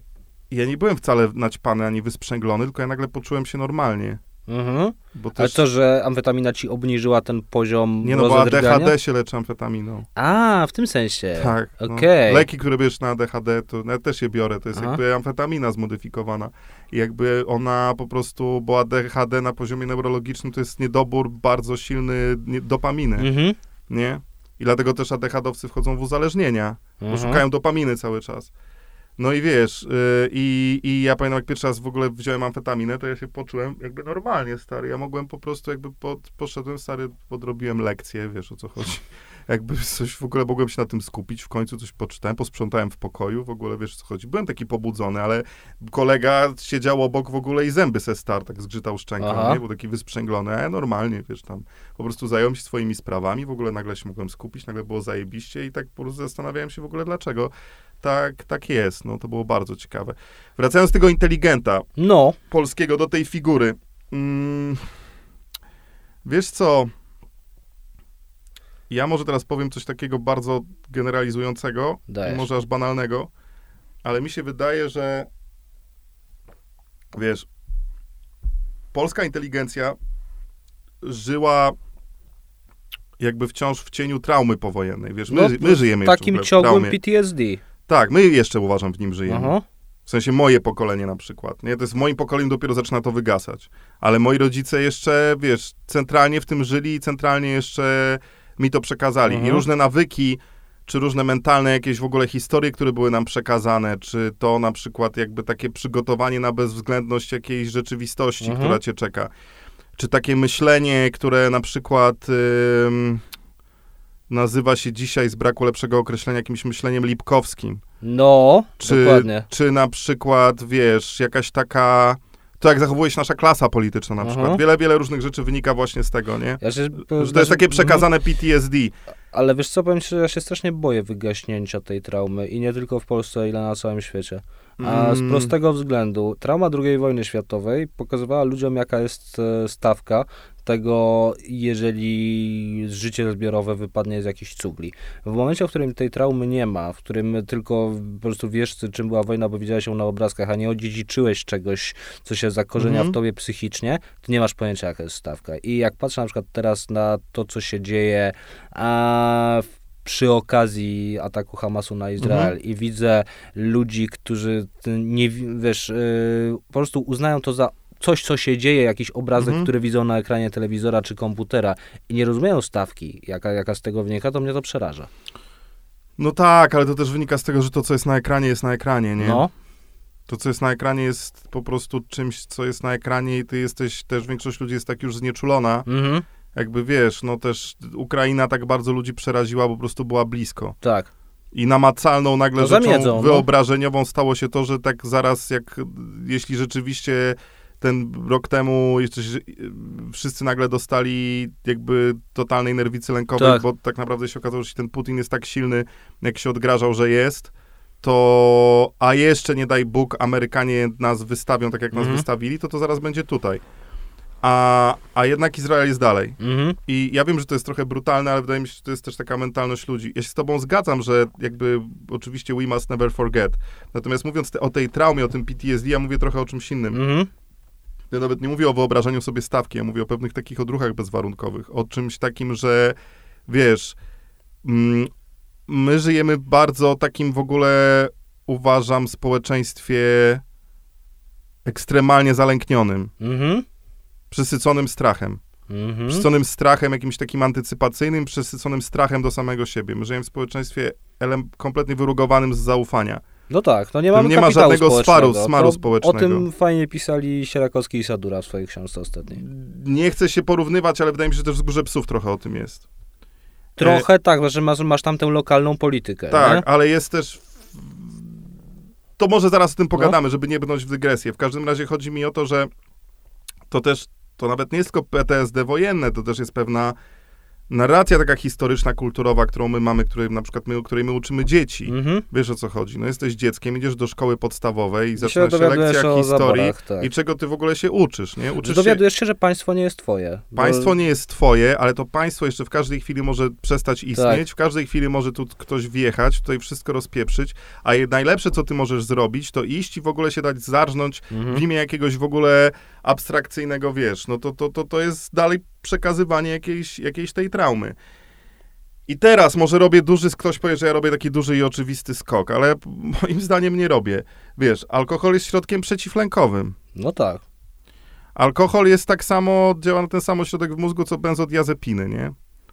ja nie byłem wcale naćpany ani wysprzęglony, tylko ja nagle poczułem się normalnie. Mhm. Bo Ale też, to, że amfetamina ci obniżyła ten poziom nie no, bo? ADHD się leczy amfetaminą. A, w tym sensie. Tak. no. Okej. Leki, które bierzesz na ADHD, to ja też je biorę, to jest Aha. jakby amfetamina zmodyfikowana. I jakby ona po prostu, bo ADHD na poziomie neurologicznym to jest niedobór bardzo silny dopaminy, Mhm. nie? I dlatego też ADHD-owcy wchodzą w uzależnienia, bo Mhm. szukają dopaminy cały czas. No i wiesz, yy, i, i ja pamiętam, jak pierwszy raz w ogóle wziąłem amfetaminę, to ja się poczułem jakby normalnie, stary. Ja mogłem po prostu jakby pod, poszedłem, stary, podrobiłem lekcję, wiesz o co chodzi. Jakby coś w ogóle mogłem się na tym skupić, w końcu coś poczytałem, posprzątałem w pokoju, w ogóle wiesz o co chodzi. Byłem taki pobudzony, ale kolega siedział obok w ogóle i zęby se star, tak zgrzytał szczęką, Aha. nie? Był taki wysprzęglony, a ja normalnie, wiesz, tam po prostu zająłem się swoimi sprawami, w ogóle nagle się mogłem skupić, nagle było zajebiście i tak po prostu zastanawiałem się w ogóle dlaczego tak, tak jest, no to było bardzo ciekawe. Wracając do tego inteligenta No, polskiego, do tej figury. Mm, wiesz co, ja może teraz powiem coś takiego bardzo generalizującego, Dajesz. może aż banalnego, ale mi się wydaje, że wiesz, polska inteligencja żyła jakby wciąż w cieniu traumy powojennej, wiesz, my, No, my żyjemy w takim ciągłym. PTSD. Tak, my jeszcze uważam w nim żyjemy. Aha. W sensie moje pokolenie na przykład, nie? To jest w moim pokoleniu dopiero zaczyna to wygasać. Ale moi rodzice jeszcze, wiesz, centralnie w tym żyli i centralnie jeszcze mi to przekazali. Mhm. I różne nawyki, czy różne mentalne jakieś w ogóle historie, które były nam przekazane, czy to na przykład jakby takie przygotowanie na bezwzględność jakiejś rzeczywistości, Mhm. która cię czeka. Czy takie myślenie, które na przykład ym, nazywa się dzisiaj z braku lepszego określenia jakimś myśleniem lipkowskim. No, Czy, dokładnie. czy na przykład, wiesz, jakaś taka. To jak zachowuje się nasza klasa polityczna na Aha. przykład. Wiele, wiele różnych rzeczy wynika właśnie z tego, nie? Ja się, Że to jest takie przekazane PTSD. Ale wiesz co, powiem ci, że ja się strasznie boję wygaśnięcia tej traumy i nie tylko w Polsce, ile na całym świecie. A z Mm, prostego względu, trauma II wojny światowej pokazywała ludziom, jaka jest e, stawka tego, jeżeli życie zbiorowe wypadnie z jakichś cugli. W momencie, w którym tej traumy nie ma, w którym tylko po prostu wiesz, czym była wojna, bo widziałeś ją na obrazkach, a nie odziedziczyłeś czegoś, co się zakorzenia Mhm. w tobie psychicznie, to nie masz pojęcia, jaka jest stawka. I jak patrzę na przykład teraz na to, co się dzieje a w przy okazji ataku Hamasu na Izrael i widzę ludzi, którzy nie, wi- wiesz, yy, po prostu uznają to za coś, co się dzieje, jakiś obrazek, Mhm. który widzą na ekranie telewizora czy komputera i nie rozumieją stawki, jaka, jaka z tego wynika, to mnie to przeraża. No tak, ale to też wynika z tego, że to, co jest na ekranie, jest na ekranie, nie? No, To, co jest na ekranie, jest po prostu czymś, co jest na ekranie i ty jesteś, też większość ludzi jest tak już znieczulona, mhm. Jakby wiesz, no też Ukraina tak bardzo ludzi przeraziła, bo po prostu była blisko. Tak. I namacalną nagle No rzeczą zamiedzą, no. wyobrażeniową stało się to, że tak zaraz jak, jeśli rzeczywiście ten rok temu jeszcze się, wszyscy nagle dostali jakby totalnej nerwicy lękowej, Tak. bo tak naprawdę się okazało, że ten Putin jest tak silny, jak się odgrażał, że jest, to a jeszcze nie daj Bóg, Amerykanie nas wystawią tak, jak nas Mhm. wystawili, to to zaraz będzie tutaj. A, a jednak Izrael jest dalej. Mhm. I ja wiem, że to jest trochę brutalne, ale wydaje mi się, że to jest też taka mentalność ludzi. Ja się z tobą zgadzam, że jakby oczywiście we must never forget. Natomiast mówiąc te, o tej traumie, o tym PTSD, ja mówię trochę o czymś innym. Mhm. Ja nawet nie mówię o wyobrażaniu sobie stawki, ja mówię o pewnych takich odruchach bezwarunkowych. O czymś takim, że wiesz, mm, my żyjemy bardzo takim w ogóle, uważam, społeczeństwie ekstremalnie zalęknionym, Mhm. Przesyconym strachem. Mhm. przesyconym strachem, jakimś takim antycypacyjnym, przesyconym strachem do samego siebie. My żyjemy w społeczeństwie kompletnie wyrugowanym z zaufania. No tak, to nie mamy nie ma żadnego społecznego. smaru- to społecznego. O tym fajnie pisali Sierakowski i Sadura w swojej książce ostatniej. Nie chcę się porównywać, ale wydaje mi się, że też w Górze Psów trochę o tym jest. Trochę tak, że masz, masz tam tę lokalną politykę. Tak, nie? ale jest też... To może zaraz o tym No. pogadamy, żeby nie brnąć w dygresję. W każdym razie chodzi mi o to, że to też, to nawet nie jest tylko PTSD wojenne, to też jest pewna narracja taka historyczna, kulturowa, którą my mamy, której na przykład my, której my uczymy dzieci. Mhm. Wiesz o co chodzi. No jesteś dzieckiem, idziesz do szkoły podstawowej i I zaczyna się dowiadujesz lekcja o historii. zaborach, tak. I czego ty w ogóle się uczysz, nie? Uczysz się, dowiadujesz się, że państwo nie jest twoje. bo- państwo nie jest twoje, ale to państwo jeszcze w każdej chwili może przestać istnieć, Tak. w każdej chwili może tu ktoś wjechać, tutaj wszystko rozpieprzyć, a najlepsze, co ty możesz zrobić, to iść i w ogóle się dać zarżnąć Mhm. w imię jakiegoś w ogóle abstrakcyjnego, wiesz, no to, to, to, to jest dalej przekazywanie jakiejś, jakiejś tej traumy. I teraz może robię duży, ktoś powie, że ja robię taki duży i oczywisty skok, ale moim zdaniem nie robię. Wiesz, alkohol jest środkiem przeciwlękowym. No tak. Alkohol jest tak samo, działa na ten sam ośrodek w mózgu, co benzodiazepiny, nie?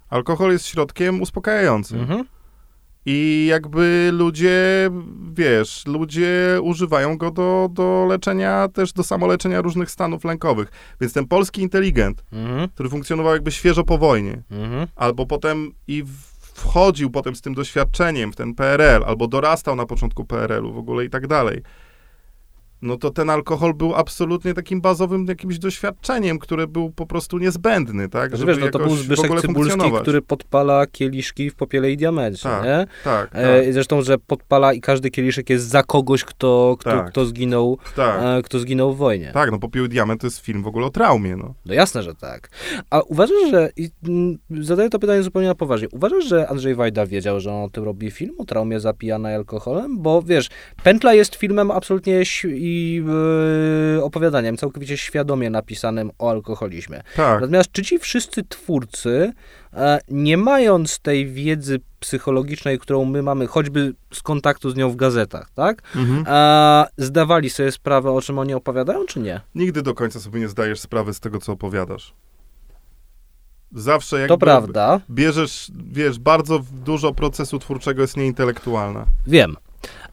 Alkohol jest środkiem uspokajającym. Mhm. I jakby ludzie, wiesz, ludzie używają go do, do leczenia, też do samoleczenia różnych stanów lękowych. Więc ten polski inteligent, Mhm. który funkcjonował jakby świeżo po wojnie, Mhm. albo potem i wchodził potem z tym doświadczeniem w ten PRL, albo dorastał na początku PRL-u w ogóle i tak dalej, no to ten alkohol był absolutnie takim bazowym jakimś doświadczeniem, które był po prostu niezbędny, tak? Znaczy, wiesz, no to był Zbyszek Cybulski, który podpala kieliszki w popiele i diamencie, Tak, nie? Tak, tak, E, zresztą, że podpala i każdy kieliszek jest za kogoś, kto, kto, Tak. kto, zginął, tak. e, kto zginął w wojnie. Tak, no Popiół i Diament to jest film w ogóle o traumie, no. No jasne, że tak. A uważasz, że... I, mm, zadaję to pytanie zupełnie na poważnie. Uważasz, że Andrzej Wajda wiedział, że on o tym robi film, o traumie zapijanej alkoholem? Bo wiesz, Pętla jest filmem absolutnie ś- i e, opowiadaniem całkowicie świadomie napisanym o alkoholizmie. Tak. Natomiast czy ci wszyscy twórcy, e, nie mając tej wiedzy psychologicznej, którą my mamy choćby z kontaktu z nią w gazetach, tak? Mhm. E, zdawali sobie sprawę, o czym oni opowiadają, czy nie? Nigdy do końca sobie nie zdajesz sprawy z tego, co opowiadasz. Zawsze jakby To prawda, bierzesz, wiesz, bardzo dużo procesu twórczego jest nieintelektualne. wiem.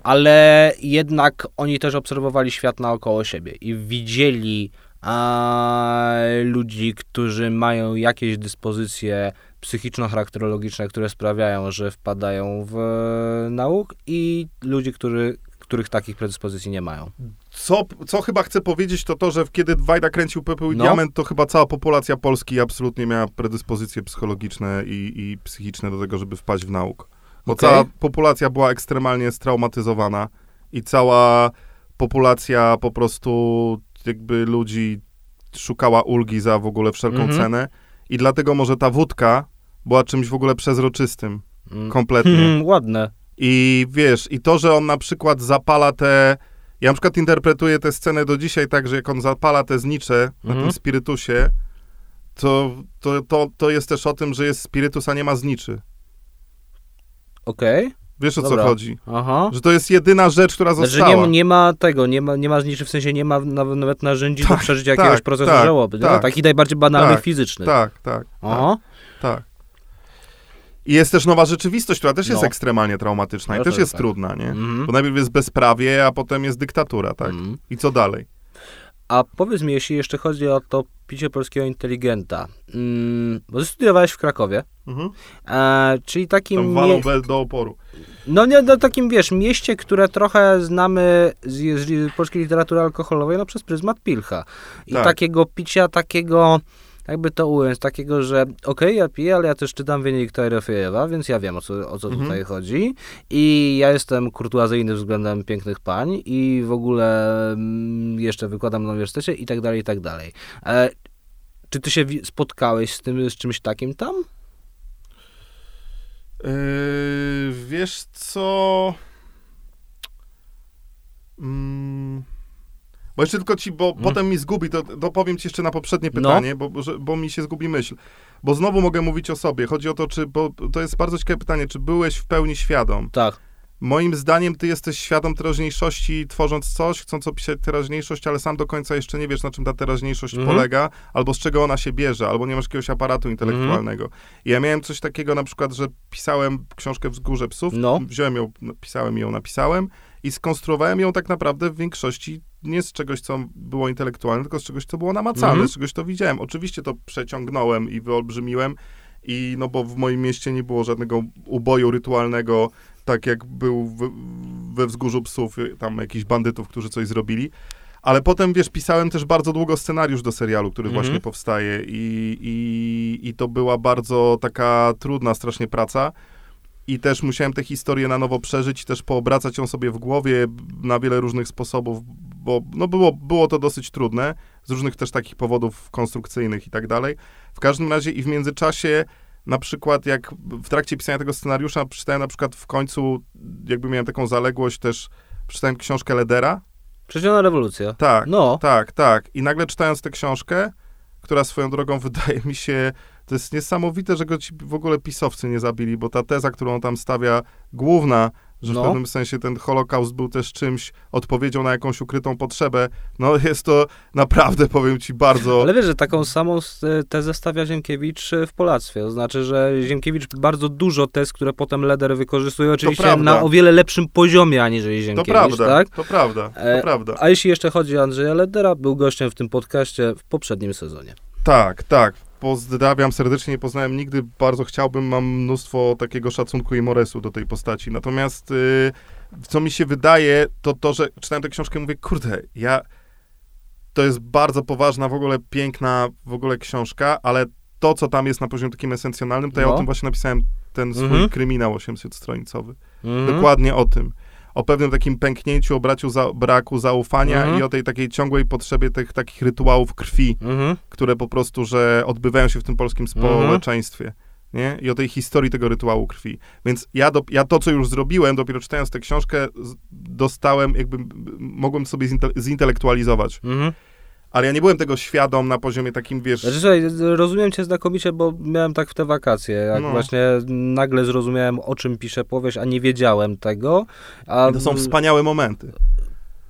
Ale jednak oni też obserwowali świat naokoło siebie i widzieli a, ludzi, którzy mają jakieś dyspozycje psychiczno-charakterologiczne, które sprawiają, że wpadają w e, nauk i ludzi, którzy, których takich predyspozycji nie mają. Co, co chyba chcę powiedzieć, to to, że kiedy Wajda kręcił Pepeł i No. Diament, to chyba cała populacja Polski absolutnie miała predyspozycje psychologiczne i, i psychiczne do tego, żeby wpaść w nauk. Bo Okej. cała populacja była ekstremalnie straumatyzowana i cała populacja po prostu jakby ludzi szukała ulgi za w ogóle wszelką Mhm. cenę i dlatego może ta wódka była czymś w ogóle przezroczystym, Mm. kompletnie. Hmm, ładne. I wiesz, i to, że on na przykład zapala te. Ja na przykład interpretuję tę scenę do dzisiaj tak, że jak on zapala te znicze na Mhm. tym spirytusie, to, to, to, to jest też o tym, że jest spirytus, a nie ma zniczy. Okej. Wiesz o Dobra. co chodzi? Aha. Że to jest jedyna rzecz, która Znaczy została. nie, ma- nie ma tego, nie ma, nie ma zniczy, w sensie nie ma nawet, narzędzi do Tak, przeżycia jakiegoś tak, procesu tak, żałoby. tak. no, takich najbardziej banalnych, Tak, fizycznych. Tak, tak, tak, Aha. tak. I jest też nowa rzeczywistość, która też jest No. ekstremalnie traumatyczna i Jasne, też jest tak. trudna, nie? Mhm. Bo najpierw jest bezprawie, a potem jest dyktatura, tak? Mhm. I co dalej? A powiedz mi, jeśli jeszcze chodzi o to picie polskiego inteligenta, mm, bo studiowałeś w Krakowie, Mhm. e, czyli takim... Tam walą mie- do oporu. No nie, no takim, wiesz, mieście, które trochę znamy z, z polskiej literatury alkoholowej, no przez pryzmat Pilcha. I Tak. takiego picia, takiego, jakby to ująć, takiego, że okej, ja piję, ale ja też czytam Wenedykta Erefiejewa, więc ja wiem, o co, o co Mhm. tutaj chodzi. I ja jestem kurtuazyjny względem pięknych pań i w ogóle mm, jeszcze wykładam na uniwersytecie i tak dalej, i tak dalej. E, czy ty się spotkałeś z tym, z czymś takim tam? Yy, wiesz co? Mm. Bo jeszcze tylko ci, bo Mm. potem mi zgubi, to, to powiem ci jeszcze na poprzednie No. pytanie, bo, bo, że- bo mi się zgubi myśl. Bo znowu mogę mówić o sobie. Chodzi o to, czy, bo to jest bardzo ciekawe pytanie, czy byłeś w pełni świadom? Tak. Moim zdaniem ty jesteś świadom teraźniejszości, tworząc coś, chcąc opisać teraźniejszość, ale sam do końca jeszcze nie wiesz, na czym ta teraźniejszość Mhm. polega, albo z czego ona się bierze, albo nie masz jakiegoś aparatu intelektualnego. I ja miałem coś takiego na przykład, że pisałem książkę Wzgórze Psów, No. wziąłem ją, napisałem ją, napisałem i skonstruowałem ją tak naprawdę w większości nie z czegoś, co było intelektualne, tylko z czegoś, co było namacalne, Mhm. z czegoś, to widziałem. Oczywiście to przeciągnąłem i wyolbrzymiłem i no bo w moim mieście nie było żadnego uboju rytualnego, tak jak był w, we Wzgórzu Psów, y, tam jakichś bandytów, którzy coś zrobili. Ale potem, wiesz, pisałem też bardzo długo scenariusz do serialu, który Mhm. właśnie powstaje i, i, i to była bardzo taka trudna strasznie praca. I też musiałem tę historię na nowo przeżyć, też poobracać ją sobie w głowie na wiele różnych sposobów, bo no było, było to dosyć trudne, z różnych też takich powodów konstrukcyjnych i tak dalej. W każdym razie i w międzyczasie, na przykład jak w trakcie pisania tego scenariusza, przeczytałem na przykład w końcu, jakby miałem taką zaległość też, przeczytałem książkę Ledera. Przeciwna rewolucja. Tak, No. tak, tak. I nagle czytając tę książkę, która swoją drogą wydaje mi się, to jest niesamowite, że go ci w ogóle pisowcy nie zabili, bo ta teza, którą on tam stawia, główna, że No. w pewnym sensie ten Holokaust był też czymś, odpowiedzią na jakąś ukrytą potrzebę, no jest to naprawdę, powiem ci, bardzo... Ale wiesz, że taką samą s- tezę stawia Ziemkiewicz e, w Polactwie. To znaczy, że Ziemkiewicz bardzo dużo tez, które potem Leder wykorzystuje, oczywiście na o wiele lepszym poziomie, aniżeli to Ziemkiewicz, prawda, tak? to prawda, to E, prawda. A jeśli jeszcze chodzi o Andrzeja Ledera, był gościem w tym podcaście w poprzednim sezonie. Tak, tak. Pozdrawiam serdecznie, nie poznałem nigdy, bardzo chciałbym, mam mnóstwo takiego szacunku i moresu do tej postaci. Natomiast y, co mi się wydaje, to to, że czytałem tę książkę i mówię, kurde, ja... To jest bardzo poważna, w ogóle piękna w ogóle książka, ale to, co tam jest na poziomie takim esencjonalnym, to ja No. o tym właśnie napisałem ten swój Mhm. kryminał 800-stronicowy. Mhm. Dokładnie o tym. O pewnym takim pęknięciu, o braciu za, braku zaufania Mhm. i o tej takiej ciągłej potrzebie tych takich rytuałów krwi Mhm. które po prostu, że odbywają się w tym polskim społeczeństwie. Nie? I o tej historii tego rytuału krwi. Więc ja, do, ja to, co już zrobiłem, dopiero czytając tę książkę, dostałem, jakby mogłem sobie zinte, zintelektualizować. Mhm. Ale ja nie byłem tego świadom na poziomie takim, wiesz... Znaczy, słuchaj, rozumiem cię znakomicie, bo miałem tak w te wakacje, jak No. właśnie nagle zrozumiałem, o czym pisze powieść, a nie wiedziałem tego. A to są wspaniałe momenty.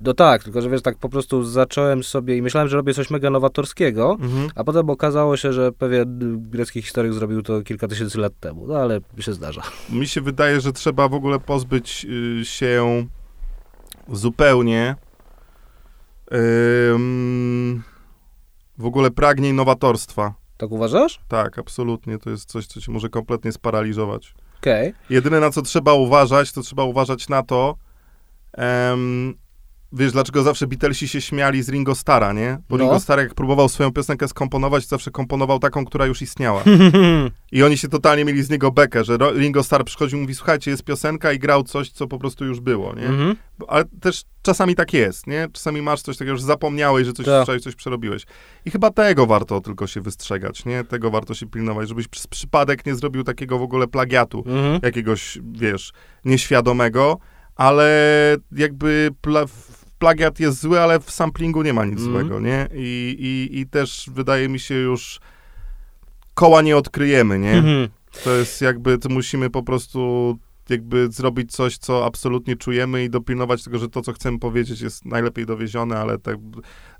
No tak, tylko że wiesz, tak po prostu zacząłem sobie i myślałem, że robię coś mega nowatorskiego, Mhm. a potem okazało się, że pewien grecki historyk zrobił to kilka tysięcy lat temu, no ale się zdarza. Mi się wydaje, że trzeba w ogóle pozbyć y, się zupełnie ym, w ogóle pragnień nowatorstwa. Tak uważasz? Tak, absolutnie. To jest coś, co cię może kompletnie sparaliżować. Okej. Jedyne, na co trzeba uważać, to trzeba uważać na to, em, wiesz, dlaczego zawsze Beatlesi się śmiali z Ringo Stara, nie? Bo No. Ringo Starr, jak próbował swoją piosenkę skomponować, zawsze komponował taką, która już istniała. I oni się totalnie mieli z niego bekę, że Ringo Starr przychodził i mówi, słuchajcie, jest piosenka i grał coś, co po prostu już było, nie? Mhm. Ale też czasami tak jest, nie? Czasami masz coś takiego, że zapomniałeś, że coś Tak. słyszałeś, coś przerobiłeś. I chyba tego warto tylko się wystrzegać, nie? Tego warto się pilnować, żebyś przez przypadek nie zrobił takiego w ogóle plagiatu Mhm. jakiegoś, wiesz, nieświadomego, ale jakby pla plagiat jest zły, ale w samplingu nie ma nic Mhm. złego, nie? I, i, I też wydaje mi się już koła nie odkryjemy, nie? Mhm. To jest jakby, to musimy po prostu jakby zrobić coś, co absolutnie czujemy i dopilnować tego, że to, co chcemy powiedzieć jest najlepiej dowiezione, ale tak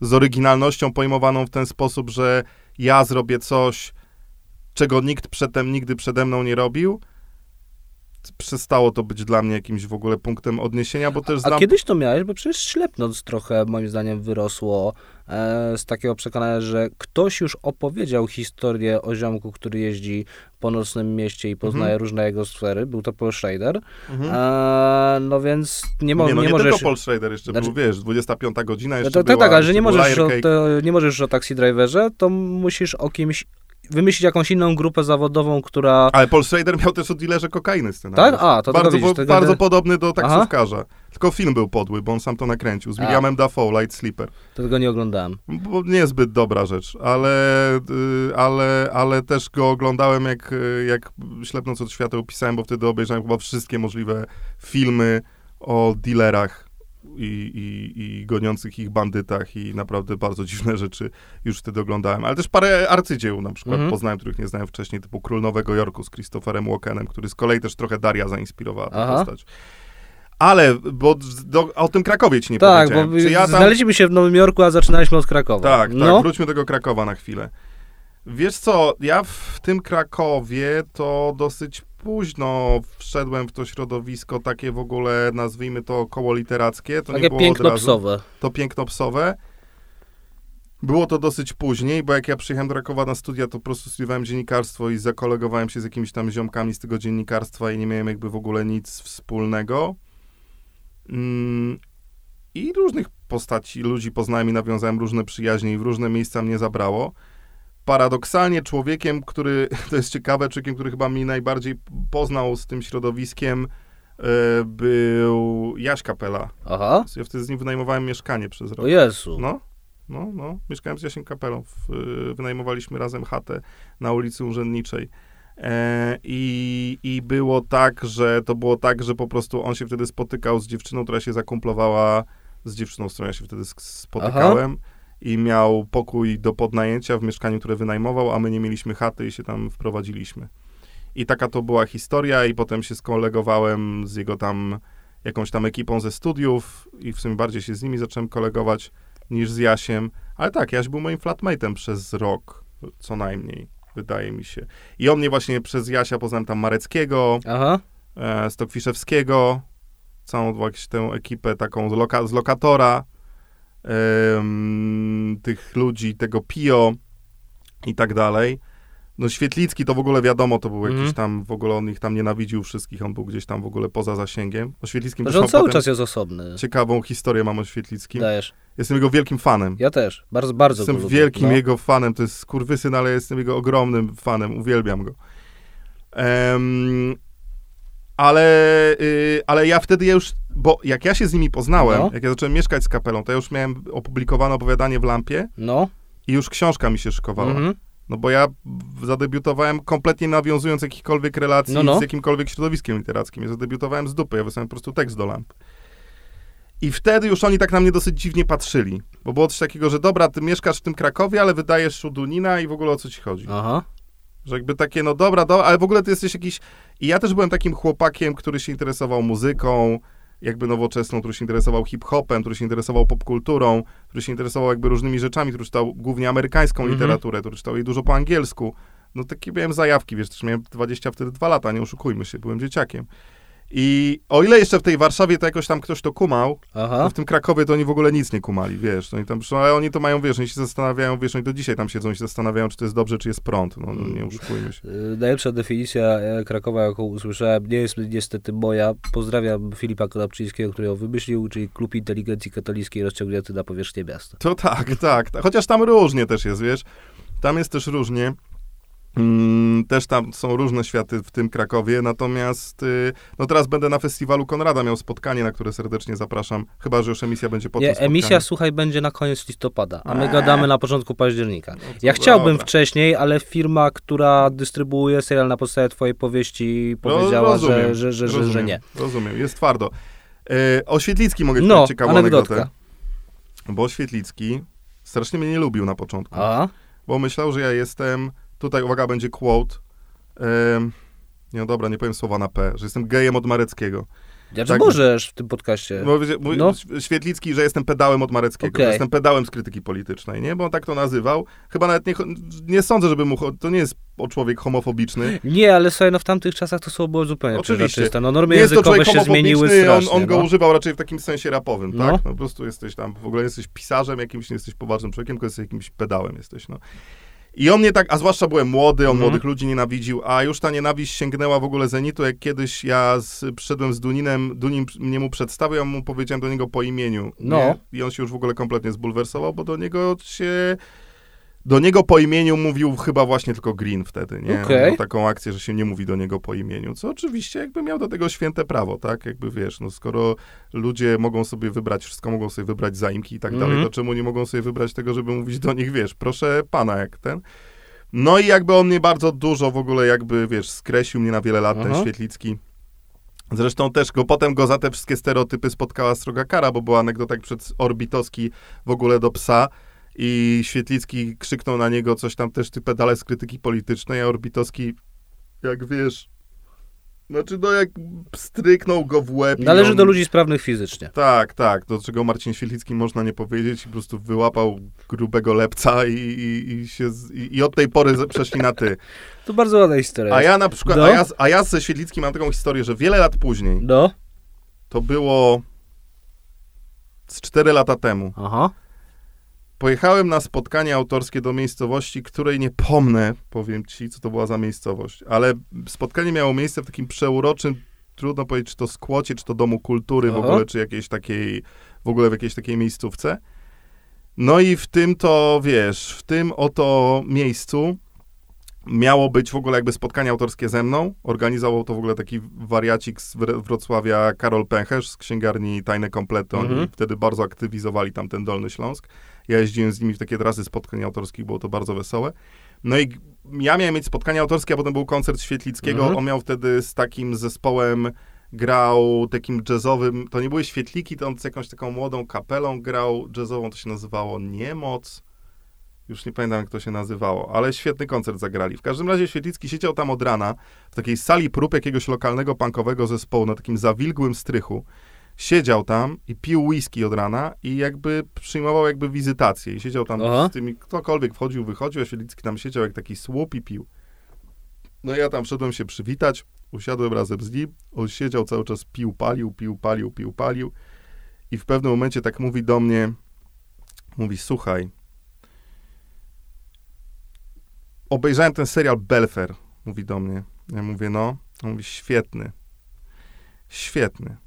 z oryginalnością pojmowaną w ten sposób, że ja zrobię coś, czego nikt przedtem nigdy przede mną nie robił, przestało to być dla mnie jakimś w ogóle punktem odniesienia, bo też A znam... kiedyś to miałeś, bo przecież ślepnąc trochę, moim zdaniem, wyrosło e, z takiego przekonania, że ktoś już opowiedział historię o ziomku, który jeździ po nocnym mieście i poznaje Mhm. różne jego sfery. Był to Paul Schrader. Mhm. E, no więc nie, mo- nie, no nie nie możesz... tylko Paul Schrader jeszcze Znaczy- był, wiesz, 25 godzina No jeszcze to, tak, była, tak, ale że nie możesz, o, to, nie możesz o Taxi Driverze, to musisz o kimś wymyślić jakąś inną grupę zawodową, która... Ale Paul Schrader miał też o dealerze kokainy scenariusz. Tak? A, to bardzo, widzisz, bardzo podobny do taksówkarza. Tylko film był podły, bo on sam to nakręcił. Z. Williamem Dafoe, Light Sleeper. To tego nie oglądałem. Bo niezbyt dobra rzecz, ale, y, ale, ale też go oglądałem, jak, y, jak ślepnąc od świateł pisałem, bo wtedy obejrzałem chyba wszystkie możliwe filmy o dealerach i, i, i goniących ich bandytach i naprawdę bardzo dziwne rzeczy już wtedy oglądałem. Ale też parę arcydzieł na przykład Mhm. poznałem, których nie znałem wcześniej, typu Król Nowego Jorku z Christopherem Walkenem, który z kolei też trochę Daria zainspirowała tę postać. Ale, bo do, o tym Krakowie ci nie Tak, bo powiedziałem. Czy ja tam... znaleźliśmy się w Nowym Jorku, a zaczynaliśmy od Krakowa. Tak, tak, no. wróćmy do tego Krakowa na chwilę. Wiesz co, ja w tym Krakowie to dosyć późno wszedłem w to środowisko takie w ogóle, nazwijmy to koło literackie. To nie Takie było od piękno razu. psowe. To piękno psowe. Było to dosyć później, bo jak ja przyjechałem do Krakowa na studia, to po prostu studiowałem dziennikarstwo i zakolegowałem się z jakimiś tam ziomkami z tego dziennikarstwa i nie miałem jakby w ogóle nic wspólnego. Mm, I różnych postaci, ludzi poznałem i nawiązałem różne przyjaźnie i w różne miejsca mnie zabrało. Paradoksalnie człowiekiem, który, to jest ciekawe, człowiekiem, który chyba mnie najbardziej poznał z tym środowiskiem, e, był Jaś Kapela. Aha. Ja wtedy z nim wynajmowałem mieszkanie przez rok. O Jezu. No, no, no. Mieszkałem z Jasiem Kapelą. Y, wynajmowaliśmy razem chatę na ulicy Urzędniczej. E, i, I było tak, że to było tak, że po prostu on się wtedy spotykał z dziewczyną, która się zakumplowała z dziewczyną, z którą ja się wtedy spotykałem. I miał pokój do podnajęcia w mieszkaniu, które wynajmował, a my nie mieliśmy chaty i się tam wprowadziliśmy. I taka to była historia, i potem się skolegowałem z jego tam jakąś tam ekipą ze studiów i w sumie bardziej się z nimi zacząłem kolegować niż z Jasiem. Ale tak, Jaś był moim flatmate'em przez rok, co najmniej, wydaje mi się. I on mnie właśnie przez Jasia poznałem tam Mareckiego, Aha. e, Stokwiszewskiego, całą jakąś tę ekipę taką z, loka, z lokatora, tych ludzi, tego Pio i tak dalej. No Świetlicki to w ogóle wiadomo, to był Mhm. jakiś tam, w ogóle on ich tam nienawidził wszystkich, on był gdzieś tam w ogóle poza zasięgiem. O Świetlickim że on cały czas jest osobny. ciekawą historię mam o Świetlickim. Dajesz. Jestem jego wielkim fanem. Ja też. Bardzo, bardzo Jestem lubię. wielkim no. jego fanem, to jest skurwysyn, ale jestem jego ogromnym fanem, uwielbiam go. Em, ale, y, ale ja wtedy ja już, bo jak ja się z nimi poznałem, No. jak ja zacząłem mieszkać z kapelą, to ja już miałem opublikowane opowiadanie w Lampie No. i już książka mi się szykowała. Mhm. No bo ja zadebiutowałem kompletnie nawiązując jakichkolwiek relacji No, no. z jakimkolwiek środowiskiem literackim. Ja zadebiutowałem z dupy, ja wysłałem po prostu tekst do lamp. I wtedy już oni tak na mnie dosyć dziwnie patrzyli. Bo było coś takiego, że dobra, ty mieszkasz w tym Krakowie, ale wydajesz Szudunina i w ogóle o co ci chodzi. Aha. Że jakby takie, no dobra, dobra, ale w ogóle ty jesteś jakiś... I ja też byłem takim chłopakiem, który się interesował muzyką, jakby nowoczesną, który się interesował hip-hopem, który się interesował popkulturą, który się interesował jakby różnymi rzeczami, który czytał głównie amerykańską Mhm. literaturę, który czytał jej dużo po angielsku. No takie miałem zajawki, wiesz, też miałem 20 wtedy 2 lata, nie oszukujmy się, byłem dzieciakiem. I o ile jeszcze w tej Warszawie to jakoś tam ktoś to kumał, to Aha. w tym Krakowie to oni w ogóle nic nie kumali, wiesz, oni tam, ale oni to mają, wiesz, oni się zastanawiają, wiesz, oni do dzisiaj tam siedzą i się zastanawiają, czy to jest dobrze, czy jest prąd, no, no nie oszukujmy się. Y, Najlepsza definicja e, Krakowa, jaką usłyszałem, nie jest niestety moja. Pozdrawiam Filipa Konopczyńskiego, który ją wymyślił, czyli Klub Inteligencji Katolickiej rozciągnięty na powierzchnię miasta. To tak, tak. Chociaż tam różnie też jest, wiesz. Tam jest też różnie. Mm, też tam są różne światy w tym Krakowie, natomiast y, no teraz będę na festiwalu Konrada miał spotkanie, na które serdecznie zapraszam, chyba, że już emisja będzie po Nie, emisja, słuchaj, będzie na koniec listopada, a my Eee. gadamy na początku października. No Ja chciałbym dobra. wcześniej, ale firma, która dystrybuuje serial na podstawie twojej powieści powiedziała, No, rozumiem, że, że, że, że, że rozumiem, nie. Rozumiem, jest twardo. Y, o Świetlicki mogę ci No, ciekawą anegdotka. anegdotę, bo Świetlicki strasznie mnie nie lubił na początku. A? bo myślał, że ja jestem, tutaj uwaga, będzie quote, nie no dobra, nie powiem słowa na P, że jestem gejem od Mareckiego. Ja Tak. możesz w tym podcaście. Mój, No. Świetlicki, że jestem pedałem od Mareckiego, Okej. że jestem pedałem z krytyki politycznej, nie? Bo on tak to nazywał. Chyba nawet nie, nie sądzę, żeby mu, to nie jest o człowiek homofobiczny. Nie, ale no w tamtych czasach to słowo było zupełnie Oczywiście. przezroczyste. No normy Nie językowe się zmieniły homofobiczny, on, strasznie. on go no. używał raczej w takim sensie rapowym, No. tak? No, po prostu jesteś tam, w ogóle jesteś pisarzem jakimś, nie jesteś poważnym człowiekiem, tylko jesteś jakimś pedałem jesteś, no. I on mnie tak, a zwłaszcza byłem młody, on Mhm. młodych ludzi nienawidził, a już ta nienawiść sięgnęła w ogóle zenitu, jak kiedyś ja z, przyszedłem z Duninem, Dunin mnie mu przedstawił, ja mu powiedziałem do niego po imieniu, No. nie? I on się już w ogóle kompletnie zbulwersował, bo do niego się... Do niego po imieniu mówił chyba właśnie tylko Green wtedy, nie? On miał taką akcję, że się nie mówi do niego po imieniu, co oczywiście jakby miał do tego święte prawo, tak? Jakby wiesz, no skoro ludzie mogą sobie wybrać, wszystko mogą sobie wybrać zaimki i tak Mhm. dalej, to czemu nie mogą sobie wybrać tego, żeby mówić do nich, wiesz, proszę pana, jak ten. No i jakby on mnie bardzo dużo w ogóle jakby, wiesz, skreślił mnie na wiele lat, ten. Świetlicki. Zresztą też go potem go za te wszystkie stereotypy spotkała sroga kara, bo była anegdota jak przed Orbitowski w ogóle do psa i Świetlicki krzyknął na niego coś tam też, ty pedale z krytyki politycznej, a Orbitowski, jak wiesz, znaczy no jak stryknął go w łeb. Należy on- do ludzi sprawnych fizycznie. tak, tak, do czego Marcin Świetlicki można nie powiedzieć, po prostu wyłapał grubego lepca i, i, i, się z, i, od tej pory przeszli na ty. To bardzo ładna historia. A ja na przykład, No. a ja, a ja ze Świetlickim mam taką historię, że wiele lat później, No, to było z 4 lata temu, aha. Pojechałem na spotkanie autorskie do miejscowości, której nie pomnę, powiem ci, co to była za miejscowość, ale spotkanie miało miejsce w takim przeuroczym, trudno powiedzieć, czy to skłocie, czy to domu kultury w Aha. ogóle, czy jakiejś takiej, w ogóle w jakiejś takiej miejscówce. No i w tym to, wiesz, w tym oto miejscu miało być w ogóle jakby spotkanie autorskie ze mną. Organizował to w ogóle taki wariacik z Wr- Wrocławia, Karol Pęcherz z księgarni Tajne Komplety. Oni Mhm. wtedy bardzo aktywizowali tam ten Dolny Śląsk. Ja jeździłem z nimi w takie trasy spotkań autorskich, było to bardzo wesołe. No i ja miałem mieć spotkanie autorskie, a potem był koncert Świetlickiego. Mhm. On miał wtedy z takim zespołem grał takim jazzowym, to nie były świetliki, to on z jakąś taką młodą kapelą grał jazzową, to się nazywało Niemoc. Już nie pamiętam, jak to się nazywało, ale świetny koncert zagrali. W każdym razie Świetlicki siedział tam od rana w takiej sali prób jakiegoś lokalnego punkowego zespołu na takim zawilgłym strychu. Siedział tam i pił whisky od rana i jakby przyjmował jakby wizytację. I siedział tam Aha. z tymi, ktokolwiek wchodził, wychodził, a Świetlicki tam siedział jak taki słup i pił. No ja tam wszedłem się przywitać, usiadłem razem z nim, on siedział cały czas, pił, palił, pił, palił, pił, palił i w pewnym momencie tak mówi do mnie, mówi, słuchaj, obejrzałem ten serial Belfer, mówi do mnie. Ja mówię, no. On mówi, świetny. Świetny.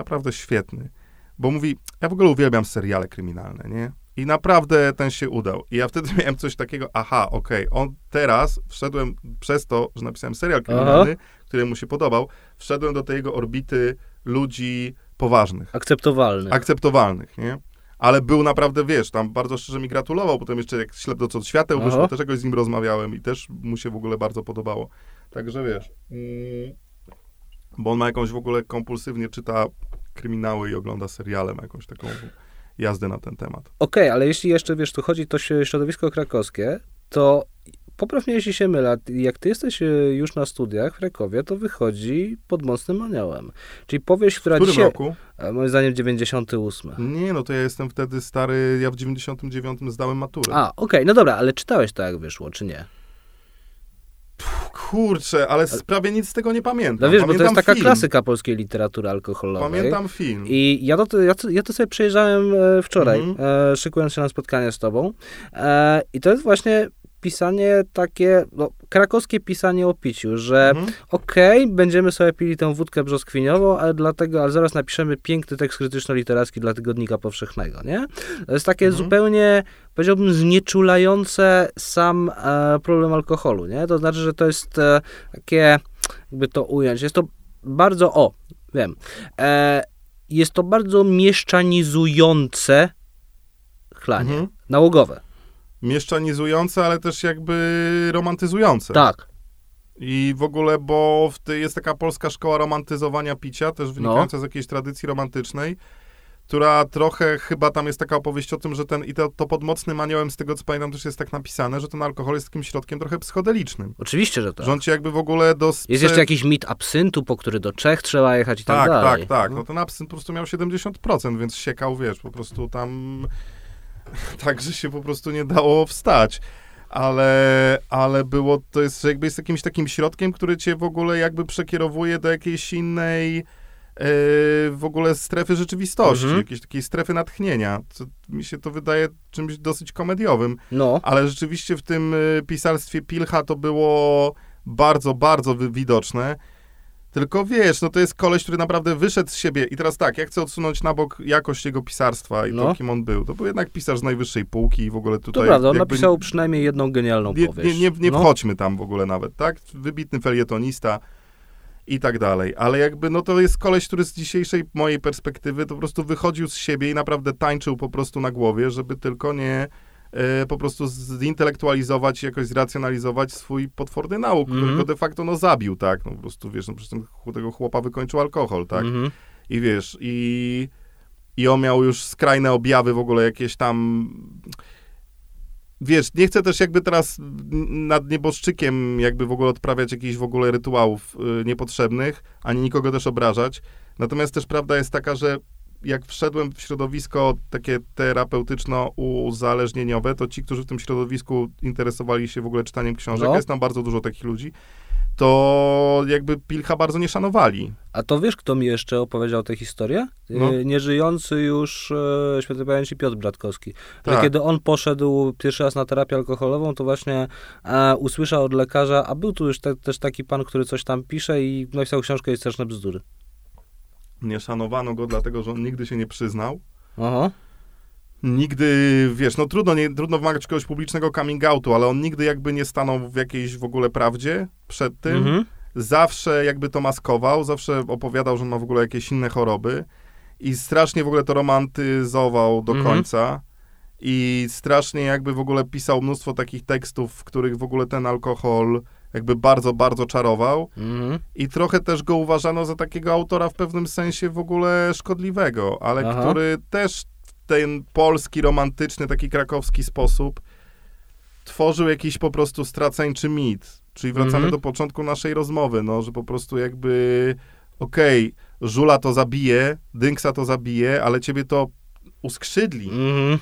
Naprawdę świetny. Bo mówi, ja w ogóle uwielbiam seriale kryminalne, nie? I naprawdę ten się udał. I ja wtedy miałem coś takiego, aha, okej, on teraz, wszedłem przez to, że napisałem serial kryminalny, który mu się podobał, wszedłem do tej jego orbity ludzi poważnych Akceptowalny. akceptowalnych, nie? Ale był naprawdę, wiesz, tam bardzo szczerze mi gratulował, potem jeszcze jak ślep do co świateł Aha. wyszło, też jakoś z nim rozmawiałem i też mu się w ogóle bardzo podobało. Także wiesz, mm, bo on ma jakąś w ogóle kompulsywnie czyta kryminały i ogląda seriale, ma jakąś taką jazdę na ten temat. Okej, ale jeśli jeszcze, wiesz, tu chodzi to środowisko krakowskie, to popraw mnie, jeśli się mylę, jak ty jesteś e, już na studiach w Krakowie, to wychodzi pod mocnym aniołem. Czyli powieść, W która którym dzisiaj... roku? A Moim zdaniem 98. Nie, no to ja jestem wtedy stary, ja w 99 zdałem maturę. A, okej, no dobra, ale czytałeś to, jak wyszło, czy nie? Kurczę, ale z- prawie nic z tego nie pamiętam. No wiesz, bo to pamiętam jest taka film. klasyka polskiej literatury alkoholowej. Pamiętam film. I ja to, ja, to, ja to sobie przejrzałem e, wczoraj, Mhm. e, szykując się na spotkanie z tobą. E, I to jest właśnie pisanie takie, no, krakowskie pisanie o piciu, że Mhm. okej, będziemy sobie pili tę wódkę brzoskwiniową, ale dlatego, ale zaraz napiszemy piękny tekst krytyczno-literacki dla Tygodnika Powszechnego, nie? To jest takie Mhm. zupełnie, powiedziałbym, znieczulające sam e, problem alkoholu, nie? To znaczy, że to jest e, takie, jakby to ująć, jest to bardzo, o, wiem, e, jest to bardzo mieszczanizujące chlanie, Mhm. nałogowe. Mieszczanizujące, ale też jakby romantyzujące. Tak. I w ogóle, bo jest taka polska szkoła romantyzowania picia, też wynikająca z jakiejś tradycji romantycznej, która trochę chyba tam jest taka opowieść o tym, że ten, i to, to pod mocnym aniołem, z tego co pamiętam, też jest tak napisane, że ten alkohol jest takim środkiem trochę psychodelicznym. Oczywiście, że tak. Ci jakby w ogóle do... Jest jeszcze jakiś mit absyntu, po który do Czech trzeba jechać i tak, Tak, dalej. tak, tak. No ten absynt po prostu miał 70%, więc siekał, wiesz, po prostu tam tak, że się po prostu nie dało wstać. ale, ale było, to jest jakby jest jakimś takim środkiem, który cię w ogóle jakby przekierowuje do jakiejś innej e, w ogóle strefy rzeczywistości, Mhm. jakiejś takiej strefy natchnienia. Co, mi się to wydaje czymś dosyć komediowym, No. ale rzeczywiście w tym y, pisarstwie Pilcha to było bardzo, bardzo widoczne. Tylko wiesz, no to jest koleś, który naprawdę wyszedł z siebie. I teraz tak, ja chcę odsunąć na bok jakość jego pisarstwa i No. to, kim on był. To był jednak pisarz z najwyższej półki i w ogóle To tutaj... prawda, on jakby napisał przynajmniej jedną genialną Nie, powieść. nie, nie, nie no. wchodźmy tam w ogóle nawet, tak? Wybitny felietonista i tak dalej. Ale jakby, no to jest koleś, który z dzisiejszej mojej perspektywy to po prostu wychodził z siebie i naprawdę tańczył po prostu na głowie, żeby tylko nie po prostu zintelektualizować i jakoś zracjonalizować swój potworny nauk, Mhm. który go de facto no zabił, tak? No po prostu, wiesz, no przecież tego chłopa wykończył alkohol, tak? Mhm. I wiesz, i, i on miał już skrajne objawy w ogóle jakieś tam. Wiesz, nie chcę też jakby teraz nad nieboszczykiem jakby w ogóle odprawiać jakichś w ogóle rytuałów y, niepotrzebnych, ani nikogo też obrażać. Natomiast też prawda jest taka, że jak wszedłem w środowisko takie terapeutyczno-uzależnieniowe, to ci, którzy w tym środowisku interesowali się w ogóle czytaniem książek, No. jest tam bardzo dużo takich ludzi, to jakby Pilcha bardzo nie szanowali. A to wiesz, kto mi jeszcze opowiedział tę historię? No. E, Nieżyjący już e, świętej pamięci Piotr Bratkowski. Że Tak. kiedy on poszedł pierwszy raz na terapię alkoholową, to właśnie e, usłyszał od lekarza, a był tu już te, też taki pan, który coś tam pisze i napisał książkę i straszne bzdury. Nie szanowano go, dlatego że on nigdy się nie przyznał. Aha. Nigdy, wiesz, no trudno, nie, trudno wymagać kogoś publicznego coming outu, ale on nigdy jakby nie stanął w jakiejś w ogóle prawdzie przed tym. Mhm. Zawsze jakby to maskował, zawsze opowiadał, że ma w ogóle jakieś inne choroby i strasznie w ogóle to romantyzował do Mhm. końca. I strasznie jakby w ogóle pisał mnóstwo takich tekstów, w których w ogóle ten alkohol jakby bardzo, bardzo czarował. Mhm. I trochę też go uważano za takiego autora w pewnym sensie w ogóle szkodliwego, ale Aha. który też w ten polski, romantyczny, taki krakowski sposób tworzył jakiś po prostu straceńczy mit. Czyli wracamy Mhm. do początku naszej rozmowy, no, że po prostu jakby okej, żula to zabije, dynksa to zabije, ale ciebie to uskrzydli. Mhm.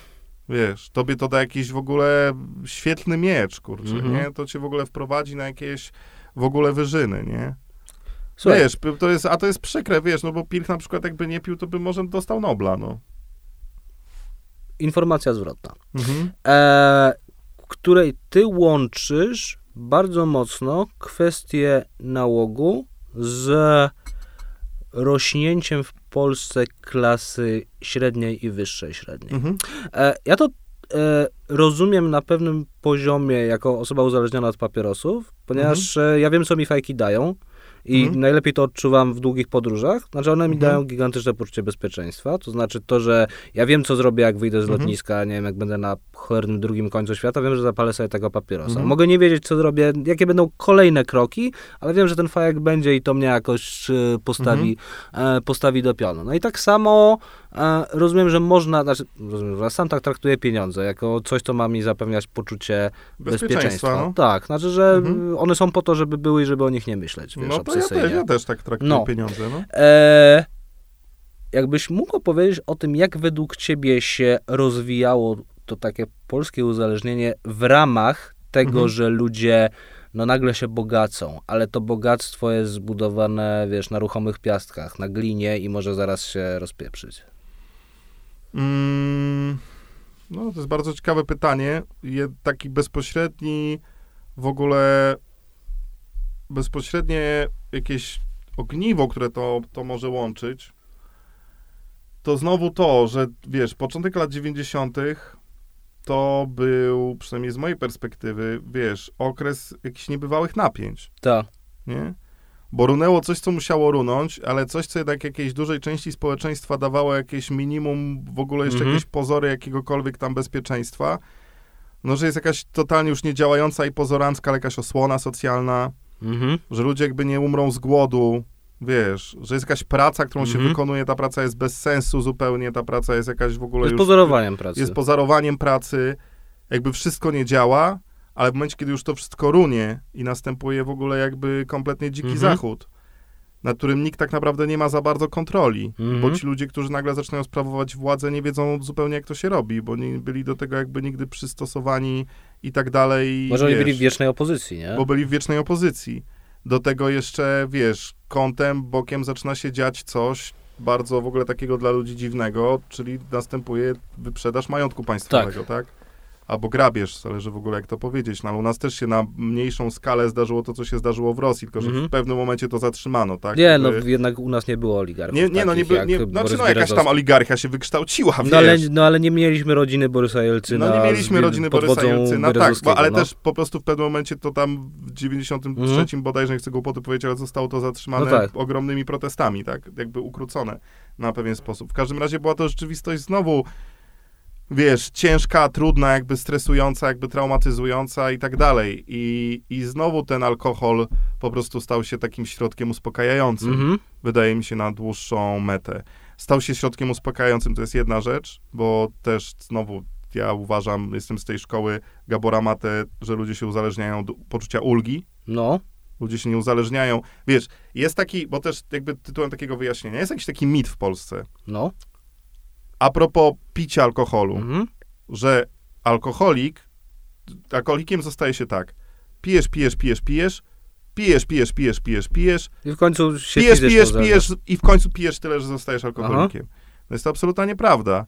Wiesz, tobie to da jakiś w ogóle świetlny miecz, kurczę, Mhm. nie? To cię w ogóle wprowadzi na jakieś w ogóle wyżyny, nie? Słuchaj, Wiesz, to jest, a to jest przykre, wiesz, no bo Pilch na przykład jakby nie pił, to by może dostał Nobla, no. informacja zwrotna. Mhm. e, której ty łączysz bardzo mocno kwestię nałogu z rośnięciem w Polsce klasy średniej i wyższej średniej. Mhm. E, ja to e, rozumiem na pewnym poziomie jako osoba uzależniona od papierosów, ponieważ e, ja wiem, co mi fajki dają i Mhm. najlepiej to odczuwam w długich podróżach. Znaczy one mi Mhm. dają gigantyczne poczucie bezpieczeństwa, to znaczy to, że ja wiem, co zrobię, jak wyjdę z Mhm. lotniska, nie wiem, jak będę na cholernym drugim końcu świata, wiem, że zapalę sobie tego papierosa. Mhm. Mogę nie wiedzieć, co zrobię, jakie będą kolejne kroki, ale wiem, że ten fajek będzie i to mnie jakoś e, postawi, Mhm. e, postawi do pionu. No i tak samo rozumiem, że można, znaczy, rozumiem, że sam tak traktuję pieniądze, jako coś, co ma mi zapewniać poczucie bezpieczeństwa. Bezpieczeństwa, no. Tak, znaczy, że Mhm. one są po to, żeby były i żeby o nich nie myśleć, wiesz, No to ja też, ja też tak traktuję No. pieniądze, no. E, jakbyś mógł opowiedzieć o tym, jak według ciebie się rozwijało to takie polskie uzależnienie w ramach tego, Mhm. że ludzie no nagle się bogacą, ale to bogactwo jest zbudowane, wiesz, na ruchomych piastkach, na glinie i może zaraz się rozpieprzyć. Mm, no, to jest bardzo ciekawe pytanie. Je, taki bezpośredni, w ogóle bezpośrednie jakieś ogniwo, które to, to może łączyć, to znowu to, że wiesz, początek lat 90. to był, przynajmniej z mojej perspektywy, wiesz, okres jakichś niebywałych napięć Tak. nie? Bo runęło coś, co musiało runąć, ale coś, co jednak jakiejś dużej części społeczeństwa dawało jakieś minimum, w ogóle jeszcze Mhm. jakieś pozory jakiegokolwiek tam bezpieczeństwa. No, że jest jakaś totalnie już niedziałająca i pozorancka, ale jakaś osłona socjalna, Mhm. że ludzie jakby nie umrą z głodu, wiesz, że jest jakaś praca, którą się Mhm. wykonuje, ta praca jest bez sensu zupełnie, ta praca jest jakaś w ogóle Jest już... pozorowaniem pracy. Jest pozorowaniem pracy, jakby wszystko nie działa, ale w momencie, kiedy już to wszystko runie i następuje w ogóle jakby kompletnie dziki Mhm. zachód, nad którym nikt tak naprawdę nie ma za bardzo kontroli, Mhm. bo ci ludzie, którzy nagle zaczynają sprawować władzę, nie wiedzą zupełnie, jak to się robi, bo nie byli do tego jakby nigdy przystosowani i tak dalej. Może oni byli w wiecznej opozycji, nie? bo byli w wiecznej opozycji. Do tego jeszcze, wiesz, kątem, bokiem zaczyna się dziać coś bardzo w ogóle takiego dla ludzi dziwnego, czyli następuje wyprzedaż majątku państwowego, tak? Albo grabież, zależy w ogóle jak to powiedzieć. No, ale u nas też się na mniejszą skalę zdarzyło to, co się zdarzyło w Rosji, tylko że Mhm. w pewnym momencie to zatrzymano, tak? Nie, no jednak u nas nie było oligarchów nie, nie, no nie, by, nie znaczy no jakaś tam oligarchia się wykształciła. No ale, no ale nie mieliśmy rodziny Borysa Jelcyna. No nie mieliśmy rodziny Borysa Jelcyna, tak, bo, ale no. też po prostu w pewnym momencie to tam w 93 Mhm. bodajże, nie chcę głupoty powiedzieć, ale zostało to zatrzymane No tak. ogromnymi protestami, tak, jakby ukrócone na pewien sposób. W każdym razie była to rzeczywistość znowu, wiesz, ciężka, trudna, jakby stresująca, jakby traumatyzująca i tak dalej. I, I znowu ten alkohol po prostu stał się takim środkiem uspokajającym Mhm. wydaje mi się, na dłuższą metę. Stał się środkiem uspokajającym, to jest jedna rzecz, bo też znowu ja uważam, jestem z tej szkoły Gabora Mate, że ludzie się uzależniają do poczucia ulgi. No, Ludzie się nie uzależniają. Wiesz, jest taki, bo też jakby tytułem takiego wyjaśnienia, jest jakiś taki mit w Polsce. no. A propos picia alkoholu, Mhm. że alkoholik, alkoholikiem zostaje się tak. Pijesz, pijesz, pijesz, pijesz, pijesz, pijesz, pijesz, pijesz, pijesz, I w końcu się pijesz, pijesz, pijesz i w końcu pijesz tyle, że zostajesz alkoholikiem. No jest to absolutna nieprawda.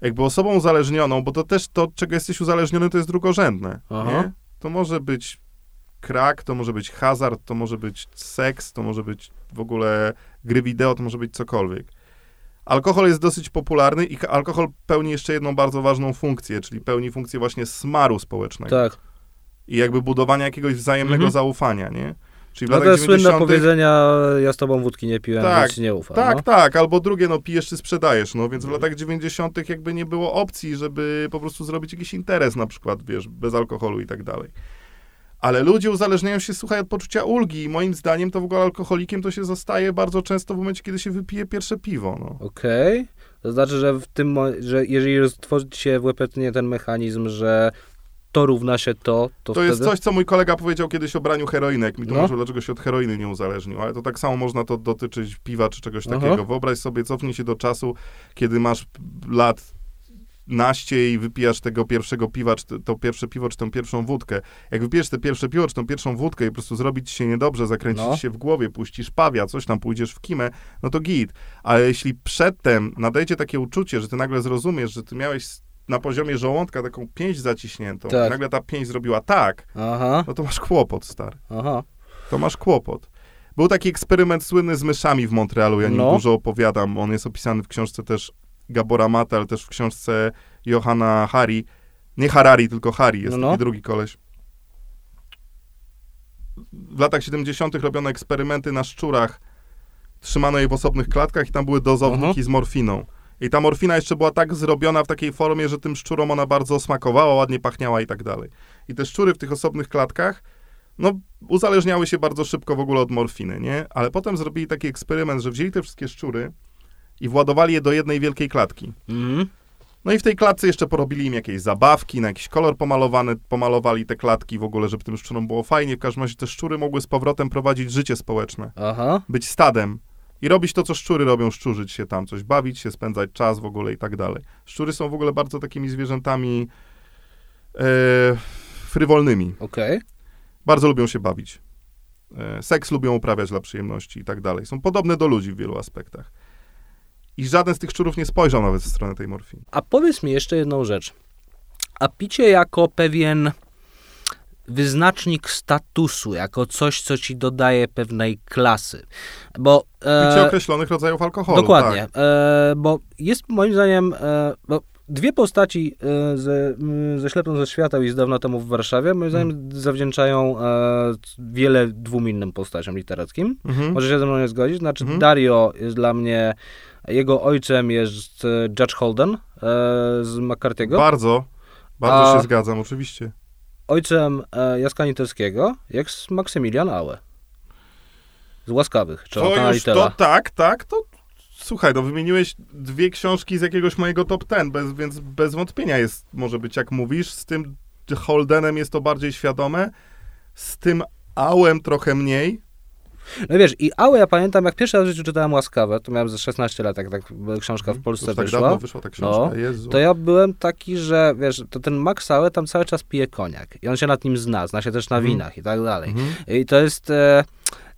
Jakby osobą uzależnioną, bo to też to, czego jesteś uzależniony, to jest drugorzędne. Aha. To może być krak, to może być hazard, to może być seks, to może być w ogóle gry wideo, to może być cokolwiek. Alkohol jest dosyć popularny i alkohol pełni jeszcze jedną bardzo ważną funkcję, czyli pełni funkcję właśnie smaru społecznego Tak. i jakby budowania jakiegoś wzajemnego Mhm. zaufania, nie? Czyli w No latach te słynne 90. powiedzenia, ja z tobą wódki nie piłem, Tak, więc ci nie ufam. Tak, no. tak, albo drugie, no pijesz czy sprzedajesz, no więc w Mhm. latach 90. jakby nie było opcji, żeby po prostu zrobić jakiś interes na przykład, wiesz, bez alkoholu i tak dalej. Ale ludzie uzależniają się, słuchaj, od poczucia ulgi i moim zdaniem to w ogóle alkoholikiem to się zostaje bardzo często w momencie, kiedy się wypije pierwsze piwo, no. Okej. To znaczy, że w tym, że jeżeli stworzy się w łepetnie ten mechanizm, że to równa się to, to, To wtedy... jest coś, co mój kolega powiedział kiedyś o braniu heroiny, jak mi No. tłumaczył, dlaczego się od heroiny nie uzależnił, ale to tak samo można to dotyczyć piwa czy czegoś Aha. takiego. Wyobraź sobie, cofnij się do czasu, kiedy masz lat naście i wypijasz tego pierwszego piwa, czy to- pierwsze piwo, czy tę pierwszą wódkę. Jak wypijesz te pierwsze piwo, czy tą pierwszą wódkę i po prostu zrobić się niedobrze, zakręcić No. się w głowie, puścisz pawia, coś tam, pójdziesz w kimę, no to git. Ale jeśli przedtem nadejdzie takie uczucie, że ty nagle zrozumiesz, że ty miałeś na poziomie żołądka taką pięść zaciśniętą, Tak. i nagle ta pięść zrobiła tak, Aha, no to masz kłopot, stary. aha. To masz kłopot. Był taki eksperyment słynny z myszami w Montrealu, ja nim No. dużo opowiadam. On jest opisany w książce też Gabora Mata, ale też w książce Johanna Hari. Nie Harari, tylko Hari, jest No, no. taki drugi koleś. W latach 70. robiono eksperymenty na szczurach. Trzymano je w osobnych klatkach i tam były dozowniki Mhm. z morfiną. I ta morfina jeszcze była tak zrobiona w takiej formie, że tym szczurom ona bardzo smakowała, ładnie pachniała i tak dalej. I te szczury w tych osobnych klatkach, no, uzależniały się bardzo szybko w ogóle od morfiny, nie? Ale potem zrobili taki eksperyment, że wzięli te wszystkie szczury i władowali je do jednej wielkiej klatki. Mhm. No i w tej klatce jeszcze porobili im jakieś zabawki, na jakiś kolor pomalowany, pomalowali te klatki w ogóle, żeby tym szczurom było fajnie. W każdym razie te szczury mogły z powrotem prowadzić życie społeczne, Aha. być stadem i robić to, co szczury robią, szczurzyć się tam, coś bawić się, spędzać czas w ogóle i tak dalej. Szczury są w ogóle bardzo takimi zwierzętami e, frywolnymi. Okej. Bardzo lubią się bawić. E, Seks lubią uprawiać dla przyjemności i tak dalej. Są podobne do ludzi w wielu aspektach. I żaden z tych szczurów nie spojrzał nawet w stronę tej morfiny. A powiedz mi jeszcze jedną rzecz. A picie jako pewien wyznacznik statusu, jako coś, co ci dodaje pewnej klasy. Bo. e, Picie określonych rodzajów alkoholu. Dokładnie, Tak. e, bo jest moim zdaniem, e, bo dwie postaci e, ze, ze Ślepną ze świateł i z dawno temu w Warszawie, moim zdaniem Hmm. zawdzięczają e, wiele dwóm innym postaciom literackim. Mhm. Możesz się ze mną nie zgodzić? Znaczy Mhm. Dario jest dla mnie, jego ojcem jest e, Judge Holden e, z McCarthy'ego. Bardzo, bardzo A- się zgadzam, oczywiście. ojcem e, Jaska Niteckiego jest Maksymilian Aue. Z Łaskawych, czy To już, to tak, tak, to słuchaj, no wymieniłeś dwie książki z jakiegoś mojego top ten, bez, więc bez wątpienia jest, może być jak mówisz, z tym Holdenem jest to bardziej świadome, z tym Ałem trochę mniej, No wiesz, i Ałę ja pamiętam, jak pierwszy raz w życiu czytałem Łaskawę, to miałem ze 16 lat, jak tak książka w Polsce Już tak wyszła. dawno wyszła ta książka, No, Jezu. To ja byłem taki, że wiesz, to ten Max Ałę tam cały czas pije koniak i on się nad nim zna, zna się też na Mhm. winach i tak dalej. Mhm. I to jest... E,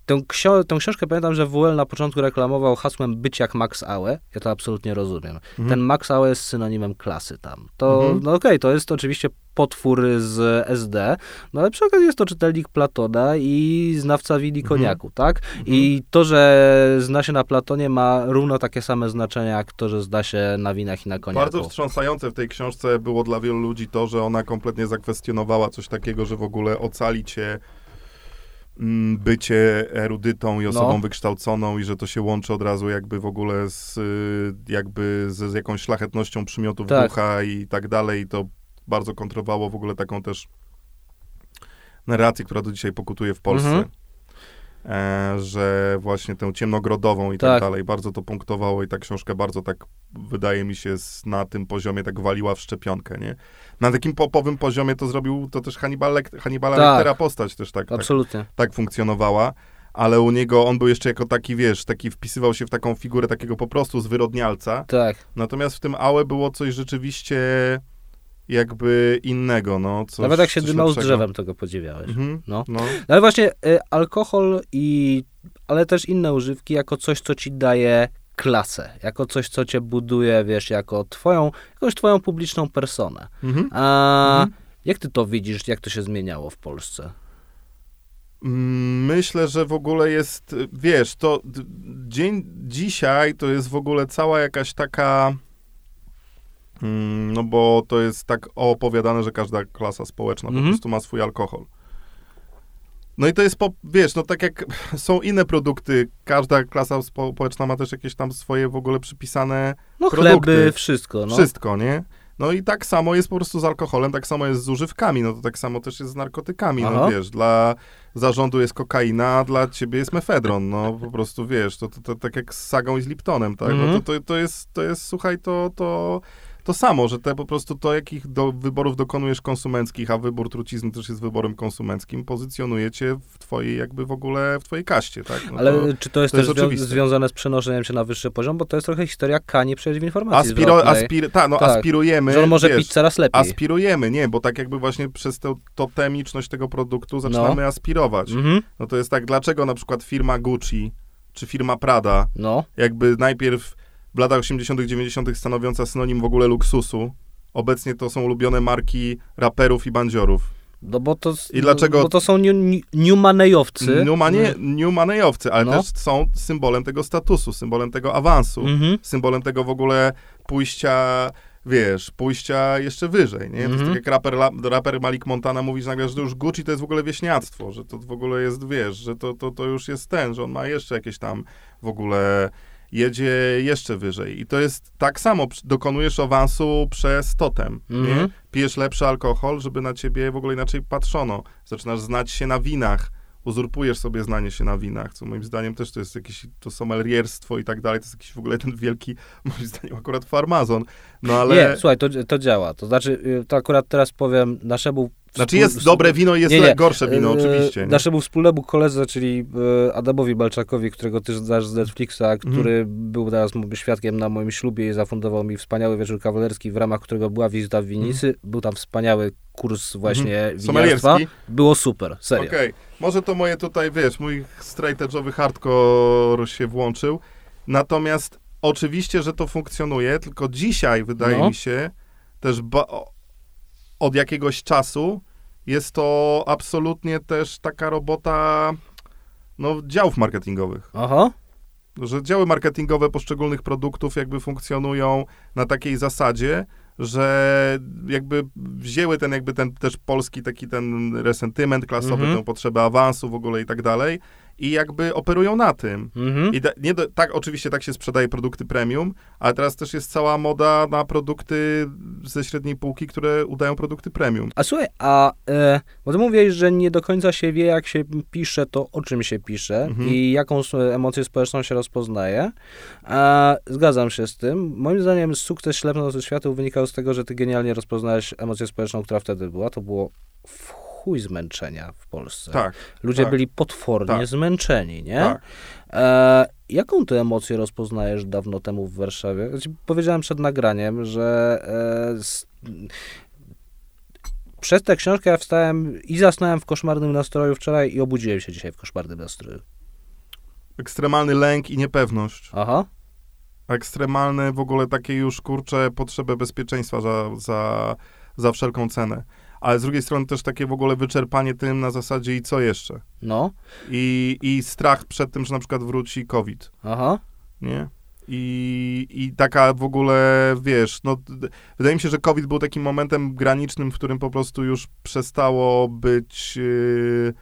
Tą, ksio- tą książkę pamiętam, że WL na początku reklamował hasłem być jak Max Aue. Ja to absolutnie rozumiem. Mhm. Ten Max Aue jest synonimem klasy tam. To, Mhm. no okej, to jest oczywiście potwór z SD, no ale przy okazji jest to czytelnik Platona i znawca wini Mhm. koniaku, tak? I to, że zna się na Platonie ma równo takie same znaczenie, jak to, że zna się na winach i na koniaku. Bardzo wstrząsające w tej książce było dla wielu ludzi to, że ona kompletnie zakwestionowała coś takiego, że w ogóle ocali cię bycie erudytą i osobą No. wykształconą i że to się łączy od razu jakby w ogóle z, y, jakby z, z jakąś szlachetnością przymiotów Tak. ducha i tak dalej. I to bardzo kontrowało w ogóle taką też narrację, która do dzisiaj pokutuje w Polsce. Mhm. E, że właśnie tę ciemnogrodową i tak. Tak. dalej bardzo to punktowało i ta książka bardzo tak, wydaje mi się, na tym poziomie tak waliła w szczepionkę, nie? Na takim popowym poziomie to zrobił, to też Hannibal Lect- Hannibala Tak. Lectera postać też tak, tak, Absolutnie. tak funkcjonowała, ale u niego on był jeszcze jako taki, wiesz, taki wpisywał się w taką figurę takiego po prostu zwyrodnialca, Tak. natomiast w tym Aue było coś rzeczywiście jakby innego, no. Coś, Nawet jak się dymał z drzewem, to go podziwiałeś. Mhm. No. No. No ale właśnie y, alkohol i, ale też inne używki jako coś, co ci daje klasę, jako coś, co cię buduje, wiesz, jako twoją, jakąś twoją publiczną personę. Mhm. A Mhm. jak ty to widzisz, jak to się zmieniało w Polsce? Mm, Myślę, że w ogóle jest, wiesz, to dzień dzisiaj to jest w ogóle cała jakaś taka, mm, no bo to jest tak opowiadane, że każda klasa społeczna po Mhm. prostu ma swój alkohol. No i to jest, po, wiesz, no tak jak są inne produkty, każda klasa społeczna ma też jakieś tam swoje w ogóle przypisane No Produkty. chleby, wszystko, no. wszystko, nie? No i tak samo jest po prostu z alkoholem, tak samo jest z używkami, no to tak samo też jest z narkotykami, no Aha. wiesz, dla zarządu jest kokaina, a dla ciebie jest mefedron, no po prostu wiesz, to, to, to tak jak z sagą i z Liptonem, tak? Mhm. No to, to, to, jest, to jest, słuchaj, to, to, to samo, że te po prostu to, jakich do, wyborów dokonujesz konsumenckich, a wybór trucizny też jest wyborem konsumenckim, pozycjonuje cię w twojej jakby w ogóle, w twojej kaście, tak? No Ale to, czy to jest to jest też oczywiste. związane z przenoszeniem się na wyższy poziom? Bo to jest trochę historia Kani przecież w informacji aspiro, aspir, ta, no Tak. aspirujemy, że on może wiesz, pić coraz lepiej. Aspirujemy, nie, bo tak jakby właśnie przez tę totemiczność tego produktu zaczynamy aspirować. Mhm. No to jest tak, dlaczego na przykład firma Gucci czy firma Prada, No, jakby najpierw w latach 80., 90. stanowiąca synonim w ogóle luksusu, obecnie to są ulubione marki raperów i bandziorów. no bo to, I dlaczego- bo to są new, new, newmanejowcy. Newmanejowcy, ale No. też są symbolem tego statusu, symbolem tego awansu, Mhm. symbolem tego w ogóle pójścia, wiesz, pójścia jeszcze wyżej, nie? To jest Mhm. tak jak raper, raper Malik Montana mówi, że nagle, że to już Gucci to jest w ogóle wieśniactwo, że to w ogóle jest, wiesz, że to, to, to już jest ten, że on ma jeszcze jakieś tam w ogóle, jedzie jeszcze wyżej. I to jest tak samo, dokonujesz awansu przez totem? Mhm. Pijesz lepszy alkohol, żeby na ciebie w ogóle inaczej patrzono. Zaczynasz znać się na winach, uzurpujesz sobie znanie się na winach, co moim zdaniem też to jest jakieś to sommelierstwo i tak dalej, to jest jakiś w ogóle ten wielki, moim zdaniem akurat farmazon, no ale... Nie, słuchaj, to, to działa. To znaczy, y, to akurat teraz powiem naszemu... Znaczy jest dobre wino i jest Nie, nie. gorsze wino, y, oczywiście. Nie? Naszemu wspólnemu koledze, czyli y, Adamowi Balczakowi, którego ty znasz z Netflixa, Mhm. który był teraz świadkiem na moim ślubie i zafundował mi wspaniały wieczór kawalerski, w ramach którego była wizyta w winnicy. Był tam wspaniały kurs właśnie winiarstwa. Sommelierski? Było super, serio. Okej, może to moje tutaj, wiesz, mój straight edge'owy hardcore się włączył, natomiast oczywiście, że to funkcjonuje, tylko dzisiaj wydaje No. mi się też ba- od jakiegoś czasu jest to absolutnie też taka robota no, działów marketingowych. Aha. Że działy marketingowe poszczególnych produktów jakby funkcjonują na takiej zasadzie, że jakby wzięły ten jakby ten też polski taki ten resentyment klasowy, Mhm. tę potrzebę awansu w ogóle i tak dalej i jakby operują na tym. Mhm. I da, nie do, tak, oczywiście tak się sprzedaje produkty premium, ale teraz też jest cała moda na produkty ze średniej półki, które udają produkty premium. A słuchaj, a e, bo ty mówiłeś, że nie do końca się wie, jak się pisze, to o czym się pisze Mhm. i jaką emocję społeczną się rozpoznaje. A, zgadzam się z tym. Moim zdaniem sukces ślepnący światła wynikał z tego, że ty genialnie rozpoznałeś emocję społeczną, która wtedy była. To było w chuj zmęczenia w Polsce. Tak. Ludzie tak. byli potwornie Tak. zmęczeni, nie? Tak. E, jaką ty emocję rozpoznajesz dawno temu w Warszawie? Powiedziałem przed nagraniem, że e, s, przez tę książkę ja wstałem i zasnąłem w koszmarnym nastroju wczoraj i obudziłem się dzisiaj w koszmarnym nastroju. Ekstremalny lęk i niepewność. Aha. Ekstremalne w ogóle takie już, kurcze, potrzebę bezpieczeństwa za, za, za wszelką cenę. Ale z drugiej strony też takie w ogóle wyczerpanie tym na zasadzie i co jeszcze. No. I, i strach przed tym, że na przykład wróci COVID, Aha. nie? I, I taka w ogóle, wiesz, no, wydaje mi się, że COVID był takim momentem granicznym, w którym po prostu już przestało być yy,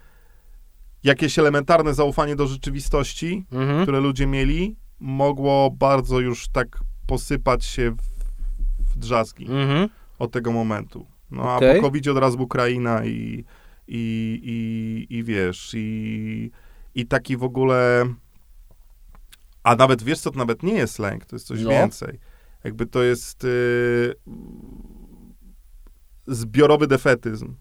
jakieś elementarne zaufanie do rzeczywistości, Mhm. które ludzie mieli, mogło bardzo już tak posypać się w, w drzazgi Mhm. od tego momentu. No Okej. a po covid od razu Ukraina i, i, i, i wiesz, i, i taki w ogóle, a nawet wiesz co, to nawet nie jest lęk, to jest coś No. więcej. Jakby to jest y, zbiorowy defetyzm.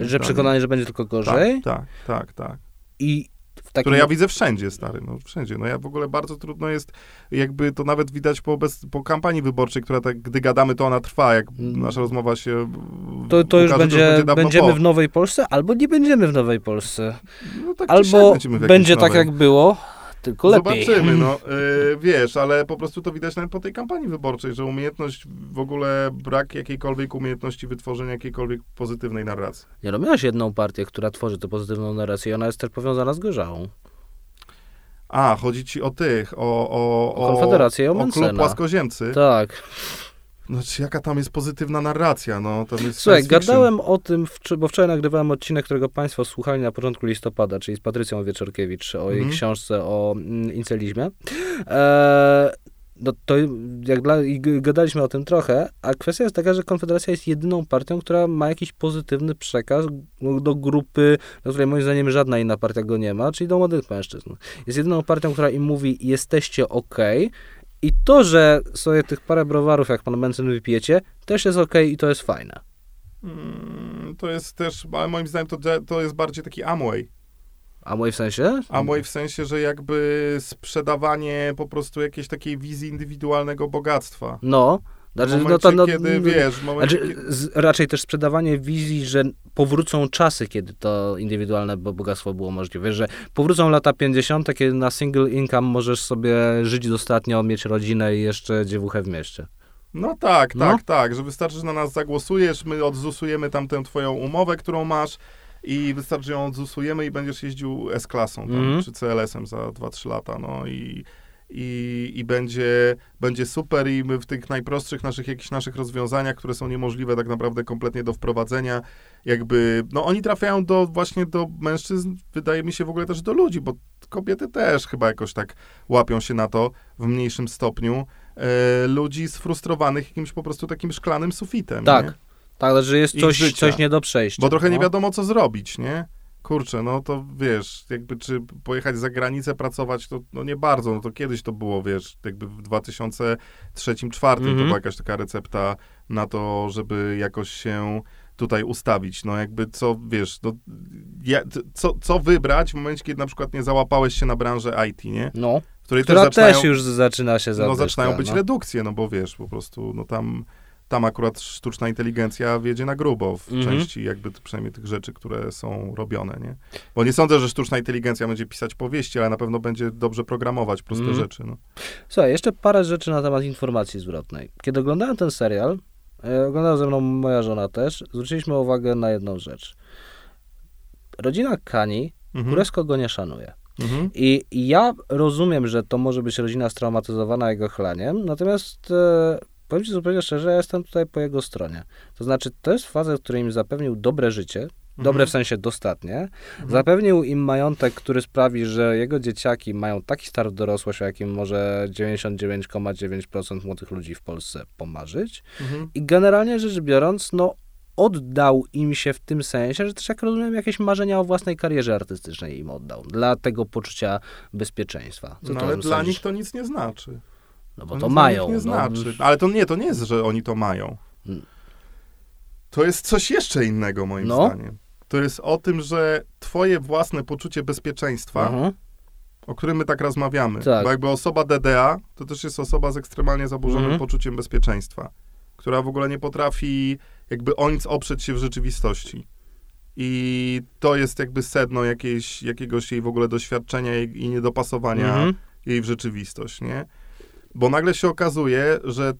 Że przekonanie, że będzie tylko gorzej Tak, tak, tak, tak. i takim... Które ja widzę wszędzie, stary, no wszędzie. No ja w ogóle bardzo trudno jest, jakby to nawet widać po, bez, po kampanii wyborczej, która tak, gdy gadamy, to ona trwa, jak Mm. nasza rozmowa się To, to już ukaże, będzie, dawno będziemy po. w Nowej Polsce, albo nie będziemy w Nowej Polsce. No, tak Albo jakiejś będzie tak, jak było, tylko lepiej. Zobaczymy, no y, wiesz, ale po prostu to widać nawet po tej kampanii wyborczej, że umiejętność, w ogóle brak jakiejkolwiek umiejętności wytworzenia jakiejkolwiek pozytywnej narracji. Nie no, miałeś jedną partię, która tworzy tę pozytywną narrację i ona jest też powiązana z gorzałą. A, chodzi ci o tych, o... O, O Konfederację i o o klub płaskoziemcy. Tak. No, czy jaka tam jest pozytywna narracja, no, to jest Słuchaj, gadałem o tym, bo wczoraj nagrywałem odcinek, którego Państwo słuchali na początku listopada, czyli z Patrycją Wieczorkiewicz o jej Mhm. książce o mm, incelizmie. Eee, no to jak dla, gadaliśmy o tym trochę, a kwestia jest taka, że Konfederacja jest jedyną partią, która ma jakiś pozytywny przekaz do grupy, do której moim zdaniem żadna inna partia go nie ma, czyli do młodych mężczyzn. Jest jedyną partią, która im mówi, jesteście okej, i to, że sobie tych parę browarów, jak pan Mencen wypijecie, też jest okej i to jest fajne. Mm, To jest też, ale moim zdaniem to, to jest bardziej taki Amway. A mój w sensie? Amway w sensie, że jakby sprzedawanie po prostu jakiejś takiej wizji indywidualnego bogactwa. No. Znaczy, momencie, no to, no, kiedy, wiesz, momencie, znaczy, kiedy... raczej też sprzedawanie wizji, że powrócą czasy, kiedy to indywidualne bo- bogactwo było możliwe, że powrócą lata 50., kiedy na single income możesz sobie żyć dostatnio, mieć rodzinę i jeszcze dziewuchę w mieście. No tak, No. tak, tak, że wystarczy, że na nas zagłosujesz, my odzusujemy tamtę twoją umowę, którą masz i wystarczy, że ją odzusujemy i będziesz jeździł S-klasą tam, Mhm. czy CLS-em za 2-3 lata, no i, i, i będzie, będzie super i my w tych najprostszych naszych, jakichś naszych rozwiązaniach, które są niemożliwe tak naprawdę kompletnie do wprowadzenia, jakby, no oni trafiają do, właśnie do mężczyzn, wydaje mi się w ogóle też do ludzi, bo kobiety też chyba jakoś tak łapią się na to w mniejszym stopniu, e, ludzi sfrustrowanych jakimś po prostu takim szklanym sufitem, Tak. nie? Tak, że jest coś, coś nie do przejścia. Bo trochę nie no. wiadomo, co zrobić, nie? Kurczę, no to wiesz, jakby czy pojechać za granicę pracować, to no nie bardzo, no to kiedyś to było, wiesz, jakby w 2003-2004 to Mhm. była jakaś taka recepta na to, żeby jakoś się tutaj ustawić, no jakby co, wiesz, no, ja, co, co wybrać w momencie, kiedy na przykład nie załapałeś się na branżę IT, nie? No, W której która też zaczynają, też już zaczyna się no, zadyszka, zaczynają być no. redukcje, no bo wiesz, po prostu, no tam, tam akurat sztuczna inteligencja wiedzie na grubo w Mhm. części jakby przynajmniej tych rzeczy, które są robione, nie? Bo nie sądzę, że sztuczna inteligencja będzie pisać powieści, ale na pewno będzie dobrze programować proste Mhm. rzeczy, no. Słuchaj, jeszcze parę rzeczy na temat informacji zwrotnej. Kiedy oglądałem ten serial, e, oglądała ze mną moja żona też, zwróciliśmy uwagę na jedną rzecz. Rodzina Kani Mhm. Kuresko go nie szanuje. Mhm. I i ja rozumiem, że to może być rodzina straumatyzowana jego chlaniem, natomiast e, powiem ci zupełnie szczerze, ja jestem tutaj po jego stronie. To znaczy, to jest faza, w której im zapewnił dobre życie, dobre Mhm. w sensie dostatnie, zapewnił im majątek, który sprawi, że jego dzieciaki mają taki start dorosłość, o jakim może 99,9% młodych ludzi w Polsce pomarzyć. Mhm. I generalnie rzecz biorąc, no oddał im się w tym sensie, że też jak rozumiem, jakieś marzenia o własnej karierze artystycznej im oddał. Dla tego poczucia bezpieczeństwa. Co No ale dla sądzisz? nich to nic nie znaczy. No bo To to dla mają. nie no. znaczy. Ale to nie, to nie jest, że oni to mają. Mm. To jest coś jeszcze innego, moim No. zdaniem. to jest o tym, że twoje własne poczucie bezpieczeństwa, Mhm. o którym my tak rozmawiamy, Tak. bo jakby osoba DDA, to też jest osoba z ekstremalnie zaburzonym Mhm. poczuciem bezpieczeństwa, która w ogóle nie potrafi jakby o nic oprzeć się w rzeczywistości. I to jest jakby sedno jakiejś, jakiegoś jej w ogóle doświadczenia i, i niedopasowania Mhm. jej w rzeczywistość, nie? Bo nagle się okazuje, że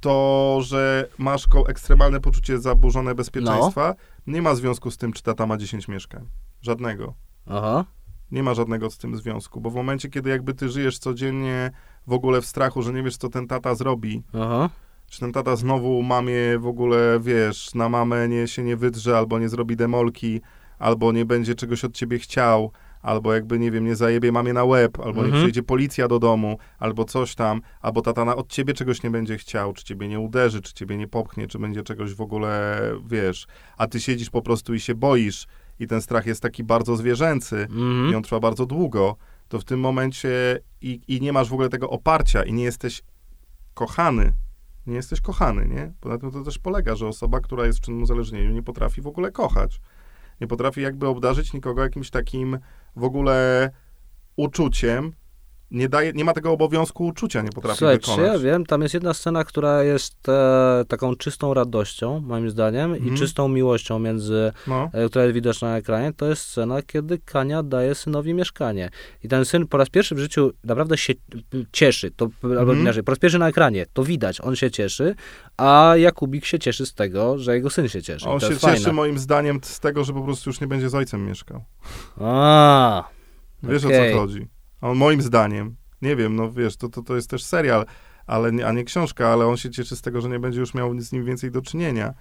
to, że masz ekstremalne poczucie zaburzone bezpieczeństwa, nie ma związku z tym, czy tata ma 10 mieszkań. Żadnego. Aha. Nie ma żadnego z tym związku, bo w momencie, kiedy jakby ty żyjesz codziennie w ogóle w strachu, że nie wiesz, co ten tata zrobi, Aha. czy ten tata znowu mamie w ogóle, wiesz, na mamę nie, się nie wydrze, albo nie zrobi demolki, albo nie będzie czegoś od ciebie chciał, albo jakby, nie wiem, nie zajebie mamie na łeb, albo nie Mhm. przyjdzie policja do domu, albo coś tam, albo tata na, od ciebie czegoś nie będzie chciał, czy ciebie nie uderzy, czy ciebie nie popchnie, czy będzie czegoś w ogóle, wiesz, a ty siedzisz po prostu i się boisz i ten strach jest taki bardzo zwierzęcy i Mhm. on trwa bardzo długo, to w tym momencie i, i nie masz w ogóle tego oparcia i nie jesteś kochany, nie jesteś kochany, nie? Bo na tym to też polega, że osoba, która jest w czynnym uzależnieniu, nie potrafi w ogóle kochać. Nie potrafi jakby obdarzyć nikogo jakimś takim w ogóle uczuciem. Nie, daje, nie ma tego obowiązku uczucia, nie potrafi Słuchaj, wykonać. ja wiem, tam jest jedna scena, która jest e, taką czystą radością, moim zdaniem, Mhm. i czystą miłością między, No, e, która jest widoczna na ekranie, to jest scena, kiedy Kania daje synowi mieszkanie. I ten syn po raz pierwszy w życiu naprawdę się cieszy, to, albo Mhm. inaczej, po raz pierwszy na ekranie, to widać, on się cieszy, a Jakubik się cieszy z tego, że jego syn się cieszy. On się cieszy fajne. moim zdaniem z tego, że po prostu już nie będzie z ojcem mieszkał. A, Wiesz Okej. o co chodzi. On moim zdaniem, nie wiem, no wiesz, to, to, to jest też serial, ale, nie- a nie książka, ale on się cieszy z tego, że nie będzie już miał z nim więcej do czynienia.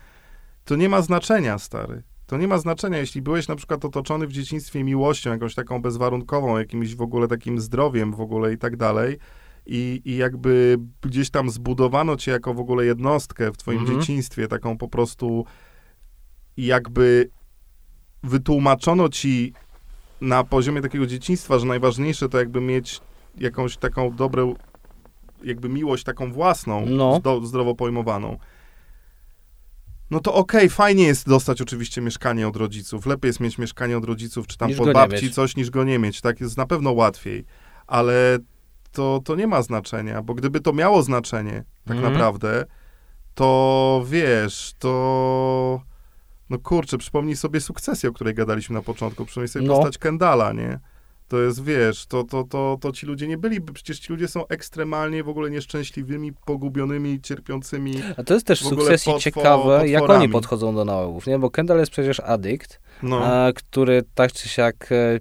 To nie ma znaczenia, stary. To nie ma znaczenia, jeśli byłeś na przykład otoczony w dzieciństwie miłością, jakąś taką bezwarunkową, jakimś w ogóle takim zdrowiem w ogóle i tak dalej. I, I jakby gdzieś tam zbudowano cię jako w ogóle jednostkę w twoim Mhm. dzieciństwie, taką po prostu jakby wytłumaczono ci na poziomie takiego dzieciństwa, że najważniejsze to jakby mieć jakąś taką dobrą, jakby miłość taką własną, No. zdo, zdrowo pojmowaną. No to okej, fajnie jest dostać oczywiście mieszkanie od rodziców. Lepiej jest mieć mieszkanie od rodziców, czy tam Niż pod babci coś, niż go nie mieć. Tak jest na pewno łatwiej. Ale to, to nie ma znaczenia, bo gdyby to miało znaczenie, tak Mhm. naprawdę, to wiesz, to... No kurczę, przypomnij sobie sukcesję, o której gadaliśmy na początku. Przypomnij sobie No. postać Kendala, nie? To jest, wiesz, to, to, to, to ci ludzie nie byli, przecież ci ludzie są ekstremalnie w ogóle nieszczęśliwymi, pogubionymi, cierpiącymi. a to jest też w potwo- ciekawe, jak potworami. oni podchodzą do nałogów, nie? Bo Kendall jest przecież adykt, No, który tak czy siak e,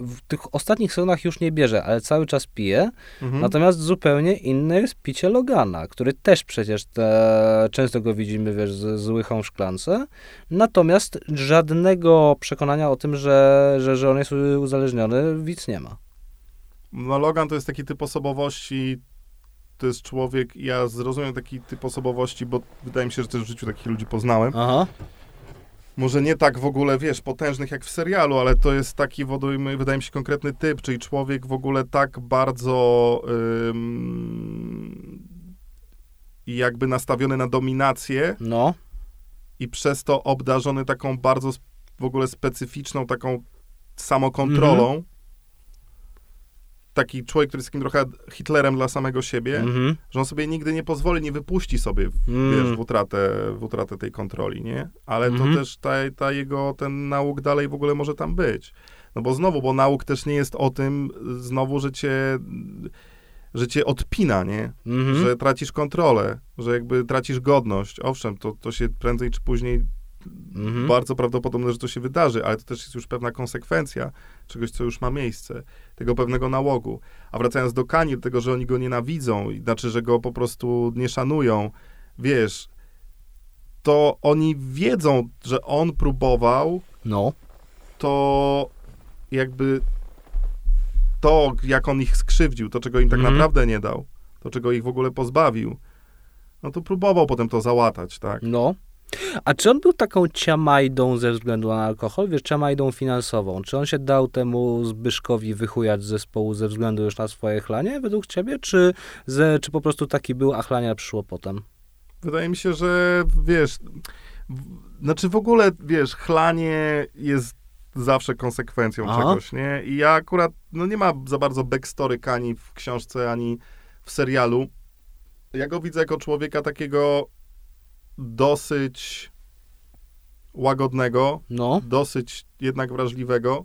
w tych ostatnich sezonach już nie bierze, ale cały czas pije. mhm. Natomiast zupełnie inne jest picie Logana, który też przecież te, często go widzimy, wiesz, z, z łychą w szklance. Natomiast żadnego przekonania o tym, że, że, że on jest uzależniony, widz nie ma. no Logan to jest taki typ osobowości, to jest człowiek, ja zrozumiem taki typ osobowości, bo wydaje mi się, że też w życiu takich ludzi poznałem. Aha. Może nie tak w ogóle, wiesz, potężnych jak w serialu, ale to jest taki, wydaje mi się, konkretny typ, czyli człowiek w ogóle tak bardzo ym, jakby nastawiony na dominację No. i przez to obdarzony taką bardzo w ogóle specyficzną taką samokontrolą. Taki człowiek, który jest takim trochę Hitlerem dla samego siebie, Mhm. że on sobie nigdy nie pozwoli, nie wypuści sobie Mm. wiesz, w utratę, w utratę tej kontroli, nie? Ale Mhm. to też ta, ta jego, ten nauk dalej w ogóle może tam być. No bo znowu, bo nauk też nie jest o tym, znowu, że cię, że cię odpina, nie? Mhm. Że tracisz kontrolę, że jakby tracisz godność. Owszem, to, to się prędzej czy później Mhm. bardzo prawdopodobne, że to się wydarzy, ale to też jest już pewna konsekwencja czegoś, co już ma miejsce, tego pewnego nałogu. A wracając do Kani, do tego, że oni go nienawidzą, i znaczy, że go po prostu nie szanują, wiesz, to oni wiedzą, że on próbował, No. to jakby to, jak on ich skrzywdził, to, czego im tak Mhm. naprawdę nie dał, to, czego ich w ogóle pozbawił, no to próbował potem to załatać, tak? No. A czy on był taką ciamajdą ze względu na alkohol? Wiesz, ciamajdą finansową. Czy on się dał temu Zbyszkowi wychujać z zespołu ze względu już na swoje chlanie, według ciebie? Czy, ze, czy po prostu taki był, a chlania przyszło potem? Wydaje mi się, że wiesz, znaczy w ogóle, wiesz, chlanie jest zawsze konsekwencją Aha. czegoś, nie? I ja akurat, no nie ma za bardzo backstory ani w książce, ani w serialu. Ja go widzę jako człowieka takiego dosyć łagodnego, No. dosyć jednak wrażliwego,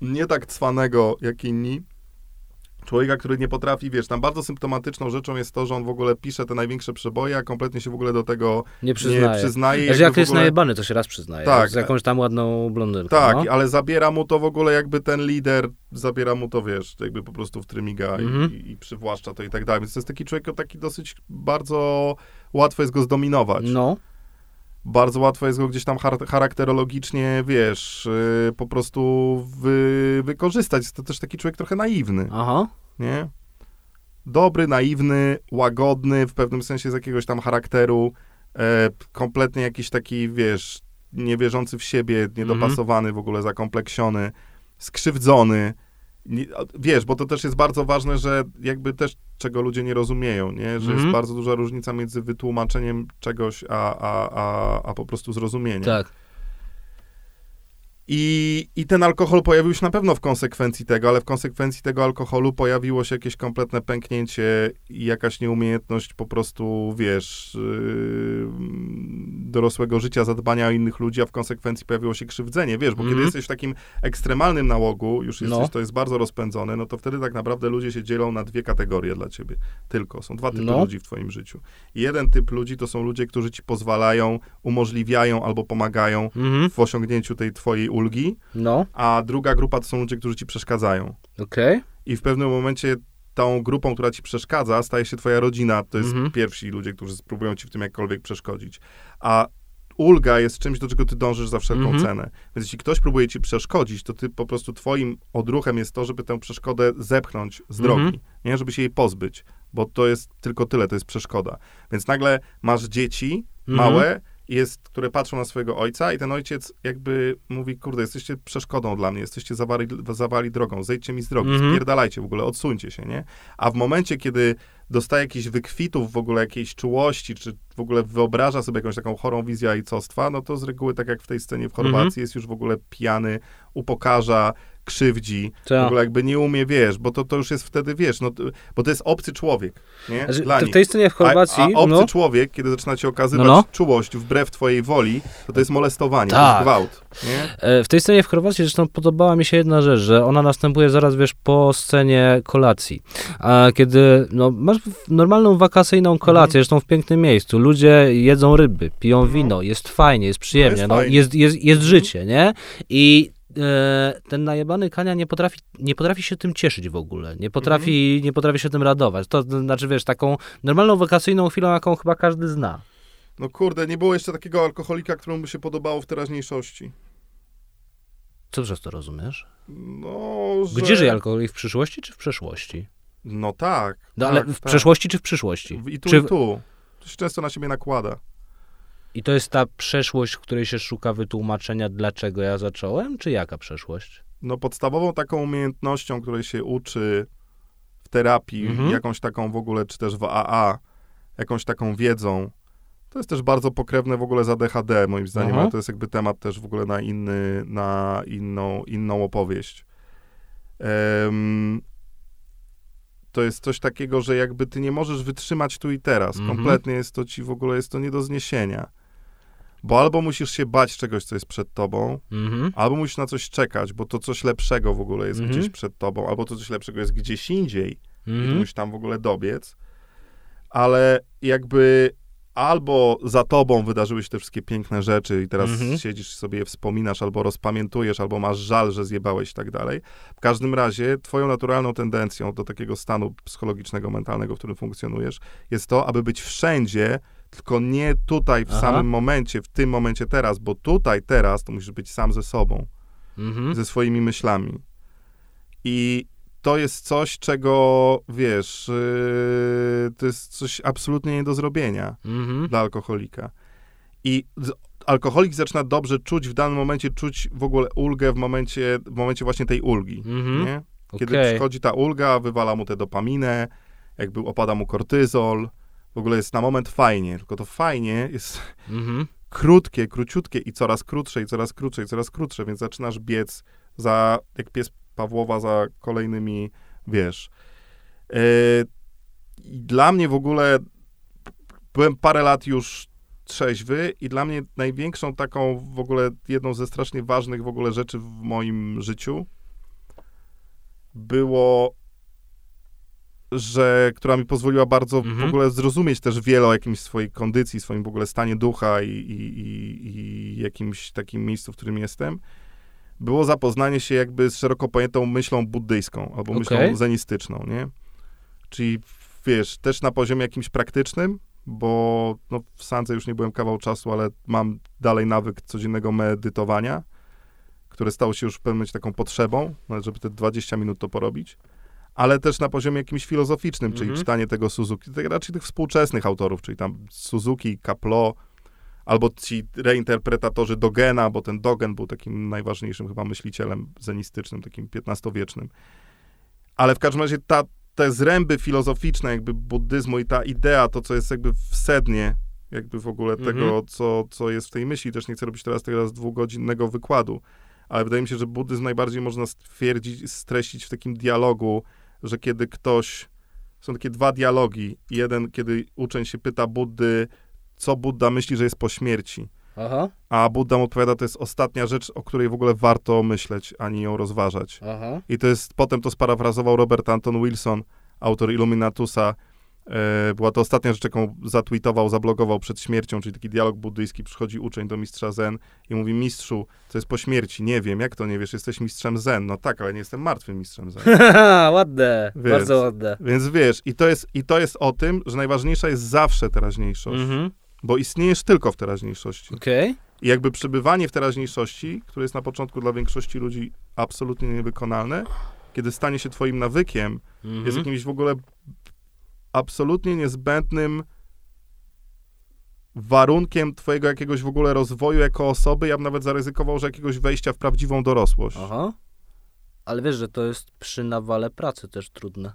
nie tak cwanego jak inni. Człowieka, który nie potrafi, wiesz, tam bardzo symptomatyczną rzeczą jest to, że on w ogóle pisze te największe przeboje, a kompletnie się w ogóle do tego Nie przyznaję. nie przyznaje. Znaczy, jak jest ogóle- najebany, to się raz przyznaje. Tak. Z jakąś tam ładną blondynką. Tak, no. ale zabiera mu to w ogóle jakby ten lider, zabiera mu to, wiesz, jakby po prostu w trymiga Mhm. i, i przywłaszcza to i tak dalej. Więc to jest taki człowiek, o taki dosyć bardzo łatwo jest go zdominować. No. Bardzo łatwo jest go gdzieś tam char- charakterologicznie, wiesz, yy, po prostu wy- wykorzystać. Jest to też taki człowiek trochę naiwny, Aha. nie? Dobry, naiwny, łagodny, w pewnym sensie z jakiegoś tam charakteru, e, kompletnie jakiś taki, wiesz, niewierzący w siebie, niedopasowany, w ogóle zakompleksiony, skrzywdzony. Nie, wiesz, bo to też jest bardzo ważne, że jakby też czego ludzie nie rozumieją, nie? Że Mhm. jest bardzo duża różnica między wytłumaczeniem czegoś, a, a, a, a po prostu zrozumieniem. Tak. I, I ten alkohol pojawił się na pewno w konsekwencji tego, ale w konsekwencji tego alkoholu pojawiło się jakieś kompletne pęknięcie i jakaś nieumiejętność po prostu, wiesz, yy, dorosłego życia, zadbania o innych ludzi, a w konsekwencji pojawiło się krzywdzenie, wiesz, bo Mhm. kiedy jesteś w takim ekstremalnym nałogu, już jesteś, No. to jest bardzo rozpędzone, no to wtedy tak naprawdę ludzie się dzielą na dwie kategorie dla ciebie tylko. Są dwa typy No. ludzi w twoim życiu. I jeden typ ludzi to są ludzie, którzy ci pozwalają, umożliwiają albo pomagają Mhm. w osiągnięciu tej twojej ulgi, No. a druga grupa to są ludzie, którzy ci przeszkadzają. Okej. I w pewnym momencie tą grupą, która ci przeszkadza, staje się twoja rodzina. To jest Mhm. pierwsi ludzie, którzy spróbują ci w tym jakkolwiek przeszkodzić. A ulga jest czymś, do czego ty dążysz za wszelką Mhm. cenę. Więc jeśli ktoś próbuje ci przeszkodzić, to ty po prostu twoim odruchem jest to, żeby tę przeszkodę zepchnąć z drogi, Mhm. nie? Żeby się jej pozbyć, bo to jest tylko tyle, to jest przeszkoda. Więc nagle masz dzieci Mhm. małe, jest, które patrzą na swojego ojca i ten ojciec jakby mówi, kurde, jesteście przeszkodą dla mnie, jesteście zawali, zawali drogą, zejdźcie mi z drogi, Mhm. spierdalajcie w ogóle, odsuńcie się, nie? A w momencie, kiedy dostaje jakichś wykwitów w ogóle jakiejś czułości, czy w ogóle wyobraża sobie jakąś taką chorą wizję ojcostwa, no to z reguły, tak jak w tej scenie w Chorwacji, Mhm. jest już w ogóle pijany, upokarza, krzywdzi, w Tak. ogóle jakby nie umie, wiesz, bo to, to już jest wtedy, wiesz, no, to, bo to jest obcy człowiek, nie? Znaczy, Dla to w tej scenie w Chorwacji, A, a obcy no, człowiek, kiedy zaczyna ci okazywać No, no. czułość wbrew twojej woli, to to jest molestowanie, to Tak. jest gwałt, nie? E, W tej scenie w Chorwacji zresztą podobała mi się jedna rzecz, że ona następuje zaraz, wiesz, po scenie kolacji. A kiedy, no, masz w- normalną wakacyjną kolację, Mhm. zresztą w pięknym miejscu, ludzie jedzą ryby, piją wino, jest fajnie, jest przyjemnie, jest no, jest, jest, jest Mhm. życie, nie? I ten najebany Kania nie potrafi, nie potrafi się tym cieszyć w ogóle, nie potrafi, Mhm. nie potrafi się tym radować. To znaczy, wiesz, taką normalną wakacyjną chwilą, jaką chyba każdy zna. No kurde, nie było jeszcze takiego alkoholika, któremu by się podobało w teraźniejszości. Co przez to rozumiesz? No, że... Gdzie żyje alkoholik w przyszłości czy w przeszłości? No tak. No, tak, ale w tak. przeszłości czy w przyszłości? I tu, czy... i tu. To się często na siebie nakłada. I to jest ta przeszłość, w której się szuka wytłumaczenia, dlaczego ja zacząłem, czy jaka przeszłość? No podstawową taką umiejętnością, której się uczy w terapii, Mhm. jakąś taką w ogóle, czy też w AA, jakąś taką wiedzą, to jest też bardzo pokrewne w ogóle z ADHD, moim zdaniem, Aha. ale to jest jakby temat też w ogóle na, inny, na inną, inną opowieść. Em, to jest coś takiego, że jakby ty nie możesz wytrzymać tu i teraz. Mhm. Kompletnie jest to ci w ogóle, jest to nie do zniesienia. Bo albo musisz się bać czegoś, co jest przed tobą, Mhm. albo musisz na coś czekać, bo to coś lepszego w ogóle jest Mhm. gdzieś przed tobą, albo to coś lepszego jest gdzieś indziej i Mhm. musisz tam w ogóle dobiec. Ale jakby albo za tobą wydarzyły się te wszystkie piękne rzeczy i teraz Mhm. siedzisz sobie je wspominasz, albo rozpamiętujesz, albo masz żal, że zjebałeś i tak dalej. W każdym razie twoją naturalną tendencją do takiego stanu psychologicznego, mentalnego, w którym funkcjonujesz, jest to, aby być wszędzie, tylko nie tutaj w Aha. samym momencie, w tym momencie teraz, bo tutaj teraz to musisz być sam ze sobą Mhm. ze swoimi myślami. I to jest coś, czego wiesz, yy, to jest coś absolutnie nie do zrobienia Mhm. dla alkoholika. I z- alkoholik zaczyna dobrze czuć w danym momencie, czuć w ogóle ulgę w momencie, w momencie właśnie tej ulgi. Mhm. Nie? Kiedy Okej. przychodzi ta ulga, wywala mu tę dopaminę, jakby opada mu kortyzol, w ogóle jest na moment fajnie, tylko to fajnie jest Mhm. krótkie, króciutkie i coraz krótsze, i coraz krótsze, i coraz krótsze, więc zaczynasz biec za, jak pies Pawłowa za kolejnymi, wiesz. Yy, dla mnie w ogóle, byłem parę lat już trzeźwy i dla mnie największą taką w ogóle, jedną ze strasznie ważnych w ogóle rzeczy w moim życiu było, że, która mi pozwoliła bardzo w Mhm. ogóle zrozumieć też wiele o jakimś swojej kondycji, swoim w ogóle stanie ducha i, i, i, i jakimś takim miejscu, w którym jestem, było zapoznanie się jakby z szeroko pojętą myślą buddyjską albo myślą Okej. zenistyczną, nie? Czyli wiesz, też na poziomie jakimś praktycznym, bo no, w Sandze już nie byłem kawał czasu, ale mam dalej nawyk codziennego medytowania, które stało się już w pewnym taką potrzebą, no, żeby te 20 minut to porobić, ale też na poziomie jakimś filozoficznym, czyli Mhm. czytanie tego Suzuki, tak raczej tych współczesnych autorów, czyli tam Suzuki, Kaplo, albo ci reinterpretatorzy Dogena, bo ten Dogen był takim najważniejszym chyba myślicielem zenistycznym, takim XV-wiecznym. Ale w każdym razie ta, te zręby filozoficzne jakby buddyzmu i ta idea, to co jest jakby w sednie jakby w ogóle Mhm. tego, co, co jest w tej myśli. Też nie chcę robić teraz teraz dwugodzinnego wykładu, ale wydaje mi się, że buddyzm najbardziej można stwierdzić, streścić w takim dialogu, że kiedy ktoś, są takie dwa dialogi. Jeden, kiedy uczeń się pyta Buddy, co Budda myśli, że jest po śmierci. Aha, A Budda mu odpowiada, to jest ostatnia rzecz, o której w ogóle warto myśleć, ani ją rozważać. aha. I to jest, potem to sparafrazował Robert Anton Wilson, autor Illuminatusa. E, była to ostatnia rzecz, jaką zatweetował, zablogował przed śmiercią, czyli taki dialog buddyjski. Przychodzi uczeń do mistrza Zen i mówi, mistrzu, co jest po śmierci? Nie wiem, jak to nie wiesz, jesteś mistrzem Zen. No tak, ale nie jestem martwym mistrzem Zen. Ładne, Więc- bardzo ładne. Więc wiesz, i to, jest, i to jest o tym, że najważniejsza jest zawsze teraźniejszość, Mhm. bo istniejesz tylko w teraźniejszości. Okej. I jakby przebywanie w teraźniejszości, które jest na początku dla większości ludzi absolutnie niewykonalne, kiedy stanie się twoim nawykiem, Mhm. jest jakimś w ogóle absolutnie niezbędnym warunkiem twojego jakiegoś w ogóle rozwoju jako osoby. Ja bym nawet zaryzykował, że jakiegoś wejścia w prawdziwą dorosłość. Aha. Ale wiesz, że to jest przy nawale pracy też trudne.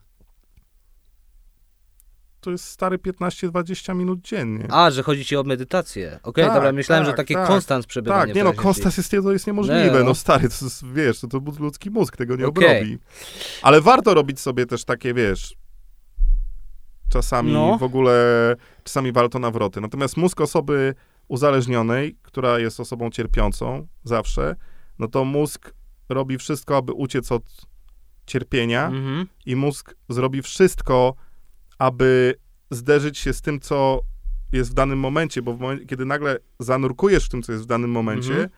To jest stary 15-20 minut dziennie. A, że chodzi ci o medytację. Okej, Tak, dobra, myślałem, tak, że takie tak. konstans przebywanie. Tak, nie no, konstans jest, to jest niemożliwe. Nie, no. no. stary, to jest, wiesz, to, to ludzki mózg tego nie Okej. obrobi. Ale warto robić sobie też takie, wiesz, czasami No. w ogóle, czasami warto nawroty. Natomiast mózg osoby uzależnionej, która jest osobą cierpiącą zawsze, no to mózg robi wszystko, aby uciec od cierpienia Mhm. i mózg zrobi wszystko, aby zderzyć się z tym, co jest w danym momencie, bo momencie, kiedy nagle zanurkujesz w tym, co jest w danym momencie, Mhm.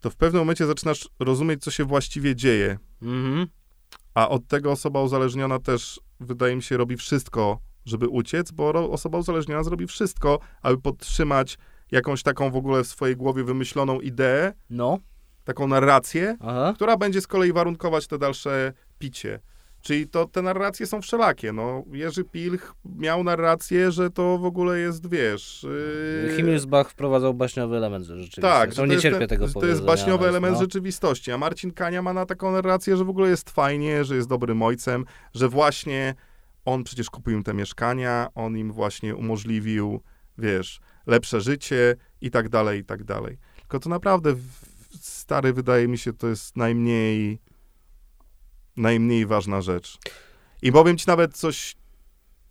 to w pewnym momencie zaczynasz rozumieć, co się właściwie dzieje. Mhm. A od tego osoba uzależniona też, wydaje mi się, robi wszystko, żeby uciec, bo osoba uzależniona zrobi wszystko, aby podtrzymać jakąś taką w ogóle w swojej głowie wymyśloną ideę, No, taką narrację, aha. która będzie z kolei warunkować te dalsze picie. Czyli to te narracje są wszelakie. No, Jerzy Pilch miał narrację, że to w ogóle jest, wiesz... Yy... Himmelsbach wprowadzał baśniowy element rzeczywiście. Tak, Zresztą nie cierpię ten, tego to jest baśniowy element no. rzeczywistości, a Marcin Kania ma na taką narrację, że w ogóle jest fajnie, że jest dobrym ojcem, że właśnie on przecież kupił im te mieszkania, on im właśnie umożliwił, wiesz, lepsze życie i tak dalej, i tak dalej. Tylko to naprawdę, stary, wydaje mi się, to jest najmniej, najmniej ważna rzecz. I powiem ci nawet coś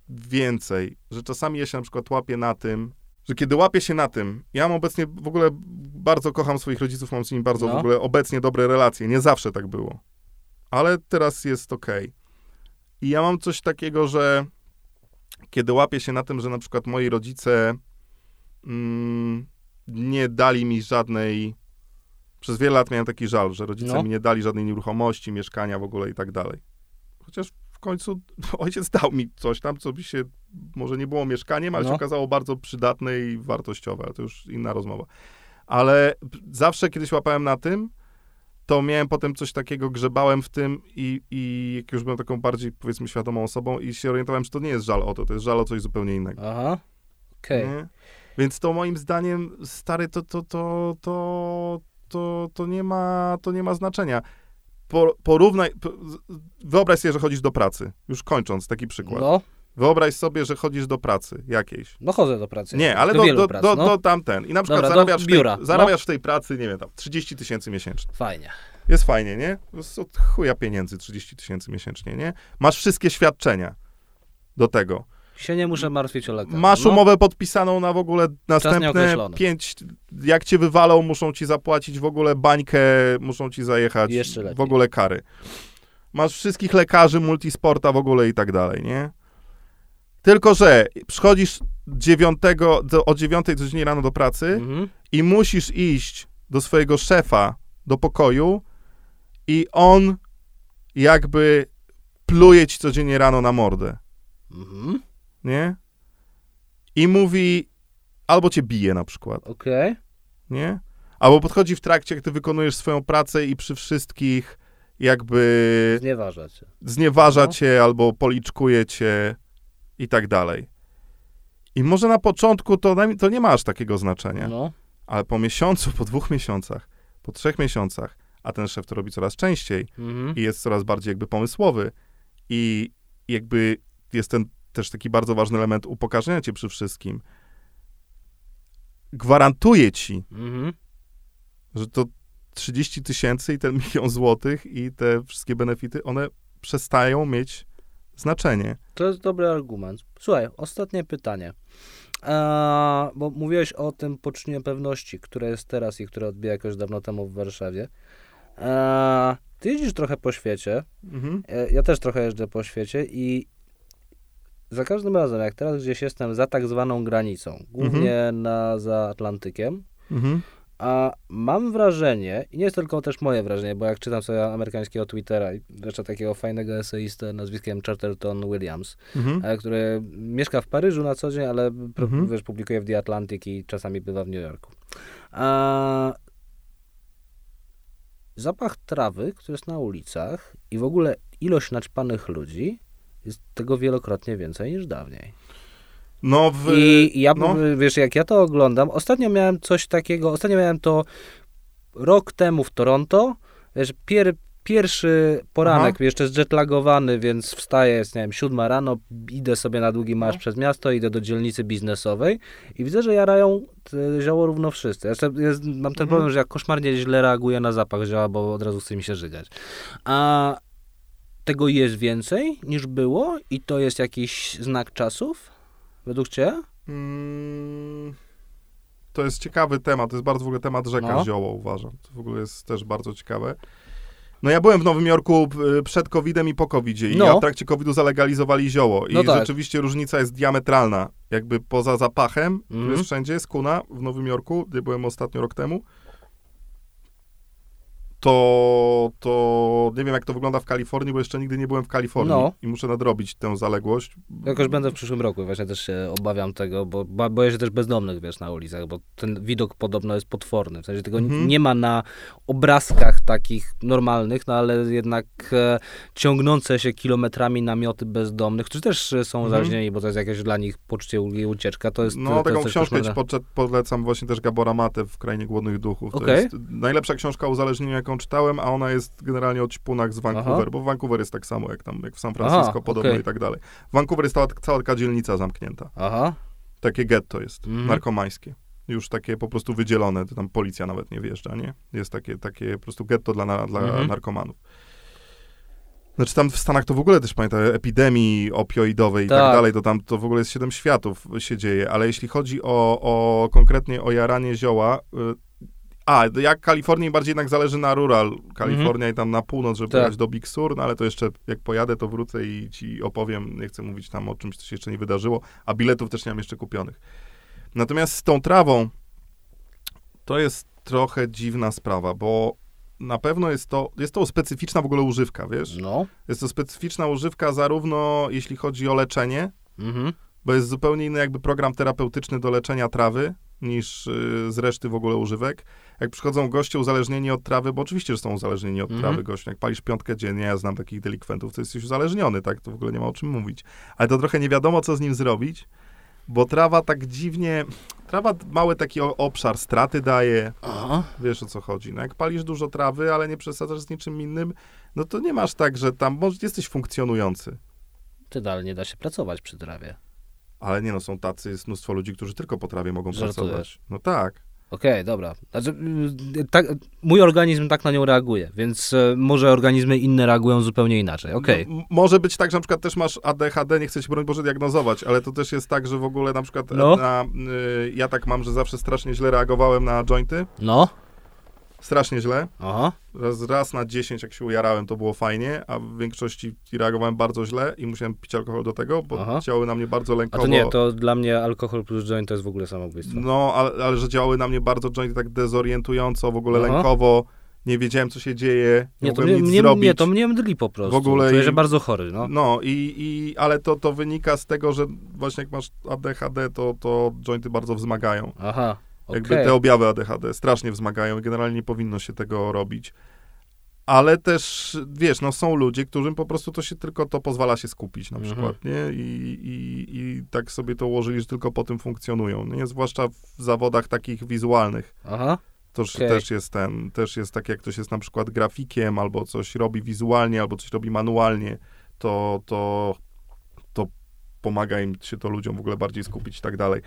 więcej, że czasami ja się na przykład łapię na tym, że kiedy łapię się na tym, ja mam obecnie w ogóle bardzo kocham swoich rodziców, mam z nimi bardzo No. w ogóle obecnie dobre relacje. Nie zawsze tak było. Ale teraz jest okej. I ja mam coś takiego, że kiedy łapię się na tym, że na przykład moi rodzice mm, nie dali mi żadnej. Przez wiele lat miałem taki żal, że rodzice No. mi nie dali żadnej nieruchomości, mieszkania w ogóle i tak dalej. Chociaż w końcu ojciec dał mi coś tam, co by się może nie było mieszkaniem, ale No. się okazało bardzo przydatne i wartościowe, ale to już inna rozmowa. Ale zawsze kiedyś łapałem na tym, to miałem potem coś takiego, grzebałem w tym i, i jak już byłem taką bardziej, powiedzmy, świadomą osobą i się orientowałem, że to nie jest żal o to, to jest żal o coś zupełnie innego. Aha, okej. Nie? Więc to moim zdaniem, stary, to, to, to, to, to, to, nie, ma, to nie ma znaczenia. Po, porównaj, wyobraź sobie, że chodzisz do pracy, już kończąc, taki przykład. No, Wyobraź sobie, że chodzisz do pracy jakiejś. No chodzę do pracy. Nie, ale do, do, do, prac, do, no. do tamten. I na przykład Dobra, do zarabiasz, w tej, no. zarabiasz w tej pracy, nie wiem, tam 30 tysięcy miesięcznie. Fajnie. Jest fajnie, nie? Od chuja pieniędzy 30 tysięcy miesięcznie, nie? Masz wszystkie świadczenia do tego. Się nie muszę martwić o lekarza. Masz no. umowę podpisaną na w ogóle następne pięć. Jak cię wywalą, muszą ci zapłacić w ogóle bańkę, muszą ci zajechać Jeszcze lepiej. w ogóle kary. Masz wszystkich lekarzy, multisporta w ogóle i tak dalej, nie? Tylko, że przychodzisz dziewiątego, do, o dziewiątej codziennie rano do pracy Mhm. i musisz iść do swojego szefa do pokoju i on jakby pluje ci codziennie rano na mordę Mhm. Nie? I mówi, albo cię bije na przykład, Okej. nie? Albo podchodzi w trakcie, jak ty wykonujesz swoją pracę i przy wszystkich jakby Znieważa cię. znieważa No. cię albo policzkuje cię i tak dalej. I może na początku to, to nie ma aż takiego znaczenia, No. ale po miesiącu, po dwóch miesiącach, po trzech miesiącach, a ten szef to robi coraz częściej, Mhm. i jest coraz bardziej jakby pomysłowy i jakby jest ten też taki bardzo ważny element upokarzenia cię przy wszystkim. Gwarantuję ci, Mhm. że to 30 tysięcy i ten milion złotych i te wszystkie benefity, one przestają mieć znaczenie. To jest dobry argument. Słuchaj, ostatnie pytanie. Eee, bo mówiłeś o tym poczuciu niepewności, które jest teraz i które odbija jakoś dawno temu w Warszawie. Eee, ty jeździsz trochę po świecie, Mhm. e, ja też trochę jeżdżę po świecie i za każdym razem, jak teraz gdzieś jestem za tak zwaną granicą, głównie na, za Atlantykiem, Mhm. a mam wrażenie, i nie jest tylko też moje wrażenie, bo jak czytam sobie amerykańskiego Twittera, i jeszcze takiego fajnego eseistę nazwiskiem Charterton Williams, Mhm. e, który mieszka w Paryżu na co dzień, ale Mhm. wiesz, publikuje w The Atlantic i czasami bywa w New Yorku. A zapach trawy, który jest na ulicach i w ogóle ilość naćpanych ludzi jest tego wielokrotnie więcej niż dawniej. No w... I ja, no. wiesz, jak ja to oglądam, ostatnio miałem coś takiego, ostatnio miałem to rok temu w Toronto, wiesz, pier, pierwszy poranek, Aha. jeszcze zjetlagowany, więc wstaję, jest, nie wiem, siódma rano, idę sobie na długi marsz No. przez miasto, idę do dzielnicy biznesowej i widzę, że jarają te zioło równo wszyscy. Jeszcze jest, mam ten Mhm. problem, że ja koszmarnie źle reaguję na zapach zioła, bo od razu chce mi się żygać. A tego jest więcej niż było i to jest jakiś znak czasów, według Ciebie? Mm, To jest ciekawy temat, to jest bardzo w ogóle temat rzeka No. zioło, uważam. To w ogóle jest też bardzo ciekawe. No ja byłem w Nowym Jorku y, przed COVID-em i po COVID-zie i No. w trakcie COVID-u zalegalizowali zioło i No tak. rzeczywiście różnica jest diametralna. Jakby poza zapachem, który Mhm. jest wszędzie, jest kuna w Nowym Jorku, gdzie byłem ostatnio rok temu, to, to nie wiem jak to wygląda w Kalifornii, bo jeszcze nigdy nie byłem w Kalifornii No. i muszę nadrobić tę zaległość. Jakoś będę w przyszłym roku, właśnie też się obawiam tego, bo bo- boję się też bezdomnych, wiesz, na ulicach, bo ten widok podobno jest potworny. W sensie tego Mhm. nie ma na obrazkach takich normalnych, no ale jednak e, ciągnące się kilometrami namioty bezdomnych, którzy też e, są Mhm. uzależnieni, bo to jest jakieś dla nich poczucie ulgi ucieczka. To jest No, to, to taką jest książkę ci polecam właśnie też Gabora Mate w Krainie Głodnych Duchów. To Okej. jest najlepsza książka o uzależnieniu, jaką czytałem, a ona jest generalnie o ćpunach z Vancouver, Aha. bo Vancouver jest tak samo jak tam, jak w San Francisco Aha, podobno okej. i tak dalej. Vancouver jest cała, cała taka dzielnica zamknięta. Aha, Takie getto jest, Mhm. narkomańskie. Już takie po prostu wydzielone, tam policja nawet nie wjeżdża, nie? Jest takie, takie po prostu getto dla, dla Mhm. narkomanów. Znaczy tam w Stanach to w ogóle też pamiętam, epidemii opioidowej i tak Tak. dalej, to tam to w ogóle jest siedem światów się dzieje, ale jeśli chodzi o, o konkretnie o jaranie zioła, y, a, jak Kalifornii bardziej jednak zależy na rural, Kalifornia i tam na północ, żeby. Tak. do Big Sur, no ale to jeszcze jak pojadę, to wrócę i ci opowiem, nie chcę mówić tam o czymś, co się jeszcze nie wydarzyło, a biletów też nie mam jeszcze kupionych. Natomiast z tą trawą to jest trochę dziwna sprawa, bo na pewno jest to, jest to specyficzna w ogóle używka, wiesz? no. Jest to specyficzna używka zarówno jeśli chodzi o leczenie, Mhm. bo jest zupełnie inny jakby program terapeutyczny do leczenia trawy niż y, z reszty w ogóle używek. Jak przychodzą goście uzależnieni od trawy, bo oczywiście, że są uzależnieni od Mhm. trawy goście. Jak palisz piątkę dziennie, ja znam takich delikwentów, to jesteś uzależniony, tak? To w ogóle nie ma o czym mówić. Ale to trochę nie wiadomo, co z nim zrobić, bo trawa tak dziwnie... Trawa mały taki obszar straty daje, Aha. wiesz o co chodzi. No jak palisz dużo trawy, ale nie przesadzasz z niczym innym, no to nie masz tak, że tam może jesteś funkcjonujący. Ty, ale nie da się pracować przy trawie. Ale nie no, są tacy, jest mnóstwo ludzi, którzy tylko po trawie mogą Żartujesz. pracować. No tak. Okej, dobra. Znaczy, y, tak, mój organizm tak na nią reaguje, więc e, może organizmy inne reagują zupełnie inaczej. Okej. No, m- może być tak, że na przykład też masz ADHD, nie chcę się broń Boże diagnozować, ale to też jest tak, że w ogóle na przykład No. na, y, ja tak mam, że zawsze strasznie źle reagowałem na jointy. No. Strasznie źle. Aha. Raz, raz na 10, jak się ujarałem, to było fajnie, a w większości reagowałem bardzo źle i musiałem pić alkohol do tego, bo Aha. działały na mnie bardzo A lękowo. to nie, to dla mnie alkohol plus joint to jest w ogóle samobójstwo. No, ale, ale że działały na mnie bardzo jointy tak dezorientująco, w ogóle Aha. lękowo. Nie wiedziałem, co się dzieje, nie, nie, to mogłem mnie, nic mnie, zrobić. nie, to mnie mdli po prostu. W ogóle Czuję się bardzo chory, no. No, i, i, ale to, to wynika z tego, że właśnie jak masz ADHD, to, to jointy bardzo wzmagają. Aha. Jakby te objawy ADHD strasznie wzmagają i generalnie nie powinno się tego robić. Ale też, wiesz, no są ludzie, którym po prostu to się tylko to pozwala się skupić na Mhm. przykład, nie? I, i, I tak sobie to ułożyli, że tylko po tym funkcjonują, nie? Zwłaszcza w zawodach takich wizualnych. Aha. To Okej. też jest ten, też jest tak, jak ktoś jest na przykład grafikiem, albo coś robi wizualnie, albo coś robi manualnie, to, to, to pomaga im się to ludziom w ogóle bardziej skupić i tak dalej.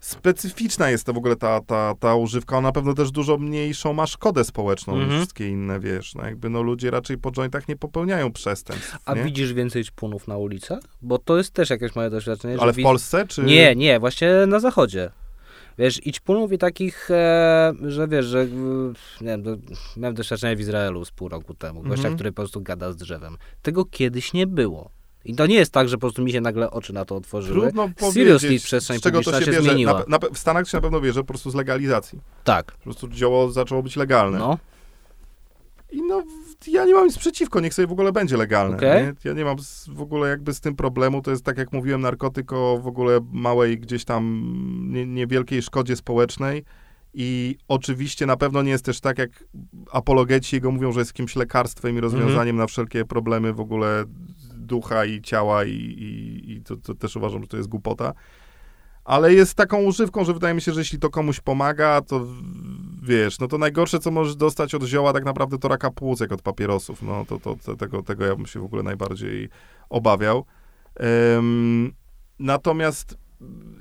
Specyficzna jest to w ogóle ta, ta, ta używka, ona na pewno też dużo mniejszą ma szkodę społeczną niż Mhm. wszystkie inne, wiesz, no jakby no ludzie raczej po jointach nie popełniają przestępstw, A nie? widzisz więcej ćpunów na ulicach? Bo to jest też jakieś moje doświadczenie. Ale w widz- Polsce, czy... Nie, nie, właśnie na zachodzie. Wiesz, i ćpunów i takich, e, że wiesz, że nie wiem, do, miałem doświadczenie w Izraelu z pół roku temu, gościa, Mhm. który po prostu gada z drzewem. Tego kiedyś nie było. I to nie jest tak, że po prostu mi się nagle oczy na to otworzyły. Trudno Seriously, przestrzeń z czego to się się bierze. zmieniła. Na, na, w Stanach się na pewno bierze po prostu z legalizacji. Tak, Po prostu dzieło zaczęło być legalne. no. I no, ja nie mam nic przeciwko, niech sobie w ogóle będzie legalne. Okej. Nie? Ja nie mam z, w ogóle jakby z tym problemu, to jest tak jak mówiłem, narkotyk o w ogóle małej gdzieś tam nie, niewielkiej szkodzie społecznej i oczywiście na pewno nie jest też tak, jak apologeci jego mówią, że jest jakimś lekarstwem i rozwiązaniem na wszelkie problemy w ogóle ducha i ciała i, i, i to, to też uważam, że to jest głupota. Ale jest taką używką, że wydaje mi się, że jeśli to komuś pomaga, to wiesz, no to najgorsze, co możesz dostać od zioła, tak naprawdę to raka płuc, jak od papierosów. No to, to, to tego, tego ja bym się w ogóle najbardziej obawiał. Em, natomiast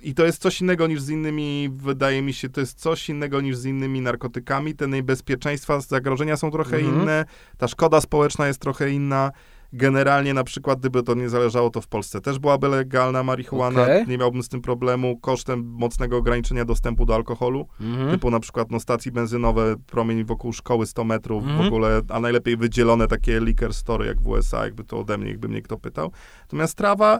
i to jest coś innego niż z innymi, wydaje mi się, to jest coś innego niż z innymi narkotykami. Te niebezpieczeństwa, zagrożenia są trochę Mhm. inne, ta szkoda społeczna jest trochę inna. Generalnie na przykład, gdyby to nie zależało, to w Polsce też byłaby legalna marihuana, Okej. nie miałbym z tym problemu, kosztem mocnego ograniczenia dostępu do alkoholu, Mhm. typu na przykład no, stacje benzynowe, promień wokół szkoły 100 metrów, w Mhm. ogóle, a najlepiej wydzielone takie liquor store jak w USA, jakby to ode mnie, jakby mnie kto pytał. Natomiast trawa,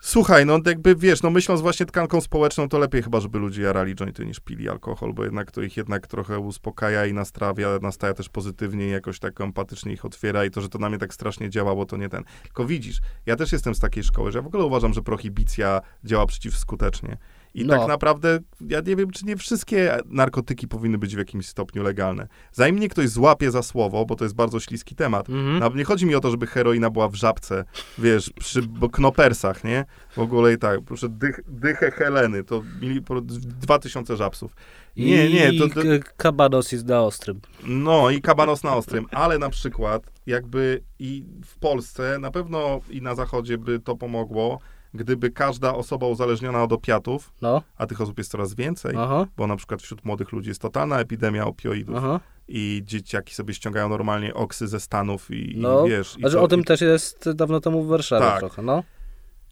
słuchaj, no jakby wiesz, no myśląc właśnie tkanką społeczną, to lepiej chyba, żeby ludzie jarali jointy niż pili alkohol, bo jednak to ich jednak trochę uspokaja i nastrawia, nastaja też pozytywnie i jakoś tak empatycznie ich otwiera i to, że to na mnie tak strasznie działa, bo to nie ten. Tylko widzisz, ja też jestem z takiej szkoły, że ja w ogóle uważam, że prohibicja działa przeciwskutecznie. I No. tak naprawdę, ja nie wiem, czy nie wszystkie narkotyki powinny być w jakimś stopniu legalne. Zanim mnie ktoś złapie za słowo, bo to jest bardzo śliski temat, Mhm. no, nie chodzi mi o to, żeby heroina była w żabce, wiesz, przy knopersach, nie? W ogóle i tak, proszę, dych, dychę Heleny, to mieli po- 2000 żabsów. Nie, I nie, to, to, kabanos jest na ostrym. no i kabanos na ostrym, ale na przykład jakby i w Polsce, na pewno i na zachodzie by to pomogło, gdyby każda osoba uzależniona od opiatów, No, a tych osób jest coraz więcej, aha, bo na przykład wśród młodych ludzi jest totalna epidemia opioidów aha. i dzieciaki sobie ściągają normalnie oksy ze Stanów i, No, i wiesz... i Znaczy o tym i też jest dawno temu w Warszawie Tak. trochę, no.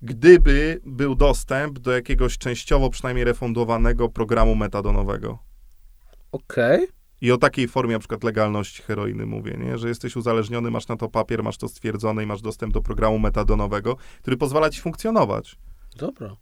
Gdyby był dostęp do jakiegoś częściowo przynajmniej refundowanego programu metadonowego. Okej. I o takiej formie na przykład legalności heroiny mówię, nie? że jesteś uzależniony, masz na to papier, masz to stwierdzone i masz dostęp do programu metadonowego, który pozwala ci funkcjonować. Dobra.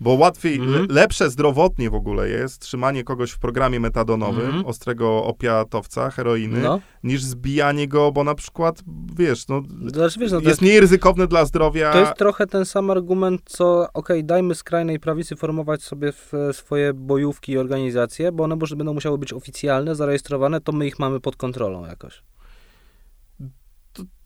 Bo łatwiej, le, lepsze zdrowotnie w ogóle jest trzymanie kogoś w programie metadonowym, Mhm. ostrego opiatowca, heroiny, No. niż zbijanie go, bo na przykład, wiesz, no, Znaczy, wiesz, no jest mniej ryzykowne dla zdrowia. To jest trochę ten sam argument, co okej, dajmy skrajnej prawicy formować sobie w, swoje bojówki i organizacje, bo one może będą musiały być oficjalne, zarejestrowane, to my ich mamy pod kontrolą jakoś.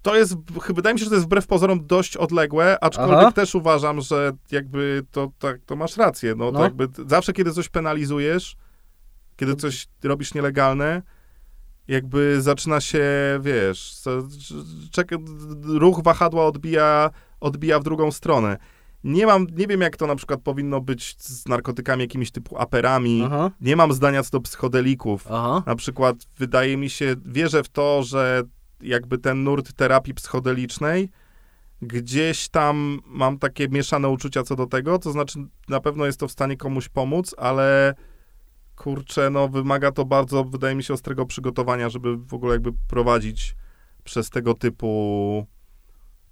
To, jest, chyba wydaje mi się, że to jest wbrew pozorom dość odległe, aczkolwiek Aha. też uważam, że jakby to, tak, to masz rację. No, No. To jakby zawsze, kiedy coś penalizujesz, kiedy coś robisz nielegalne, jakby zaczyna się, wiesz, czek, ruch wahadła odbija, odbija w drugą stronę. Nie mam, nie wiem jak to na przykład powinno być z narkotykami jakimiś typu aperami. Aha. Nie mam zdania co do psychodelików. Aha. Na przykład wydaje mi się, wierzę w to, że jakby ten nurt terapii psychodelicznej gdzieś tam mam takie mieszane uczucia co do tego, to znaczy na pewno jest to w stanie komuś pomóc, ale kurczę, no wymaga to bardzo, wydaje mi się, ostrego przygotowania, żeby w ogóle jakby prowadzić przez tego typu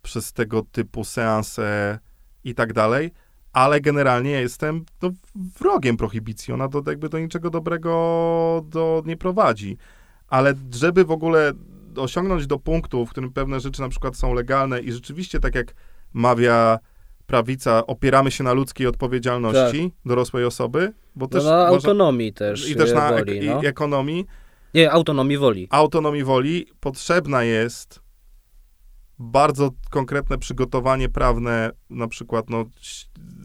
przez tego typu seanse i tak dalej, ale generalnie jestem no, wrogiem prohibicji, ona do, jakby do niczego dobrego do, nie prowadzi, ale żeby w ogóle osiągnąć do punktu, w którym pewne rzeczy na przykład są legalne i rzeczywiście tak jak mawia prawica, opieramy się na ludzkiej odpowiedzialności tak. dorosłej osoby, bo też... No na można, autonomii też I też na woli, ek, no. ekonomii. Nie, autonomii woli. Autonomii woli potrzebna jest bardzo konkretne przygotowanie prawne, na przykład no,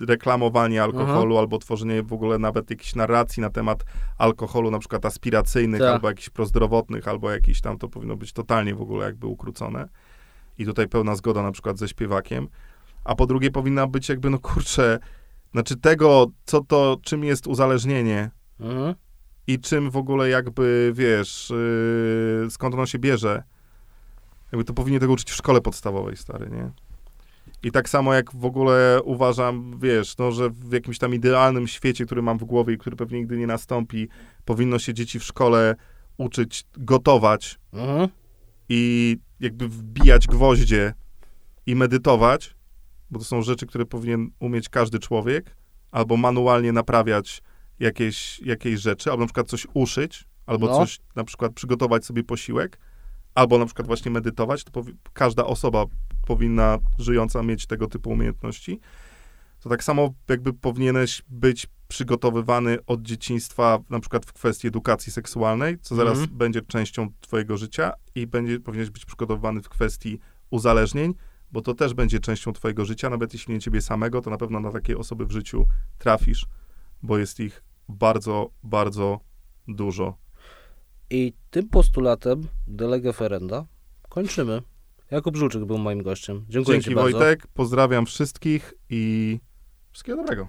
reklamowanie alkoholu Aha. albo tworzenie w ogóle nawet jakichś narracji na temat alkoholu, na przykład aspiracyjnych tak. albo jakichś prozdrowotnych, albo jakiś tam, to powinno być totalnie w ogóle jakby ukrócone. I tutaj pełna zgoda na przykład ze śpiewakiem. A po drugie powinna być jakby, no kurczę, znaczy tego, co to, czym jest uzależnienie mhm. i czym w ogóle jakby, wiesz, yy, skąd ono się bierze jakby to powinien tego uczyć w szkole podstawowej, stary, nie? I tak samo jak w ogóle uważam, wiesz, no, że w jakimś tam idealnym świecie, który mam w głowie i który pewnie nigdy nie nastąpi, powinno się dzieci w szkole uczyć gotować mhm. i jakby wbijać gwoździe i medytować, bo to są rzeczy, które powinien umieć każdy człowiek, albo manualnie naprawiać jakieś, jakieś rzeczy, albo na przykład coś uszyć, albo no. coś, na przykład przygotować sobie posiłek, albo na przykład właśnie medytować, to każda osoba powinna żyjąca mieć tego typu umiejętności. To tak samo jakby powinieneś być przygotowywany od dzieciństwa, na przykład w kwestii edukacji seksualnej, co zaraz mm. będzie częścią twojego życia i będzie, powinieneś być przygotowywany w kwestii uzależnień, bo to też będzie częścią twojego życia, nawet jeśli nie ciebie samego, to na pewno na takie osoby w życiu trafisz, bo jest ich bardzo, bardzo dużo. I tym postulatem delege ferenda kończymy. Jakub Żuczyk był moim gościem. Dziękuję Dzięki Wojtek, bardzo. pozdrawiam wszystkich i wszystkiego dobrego.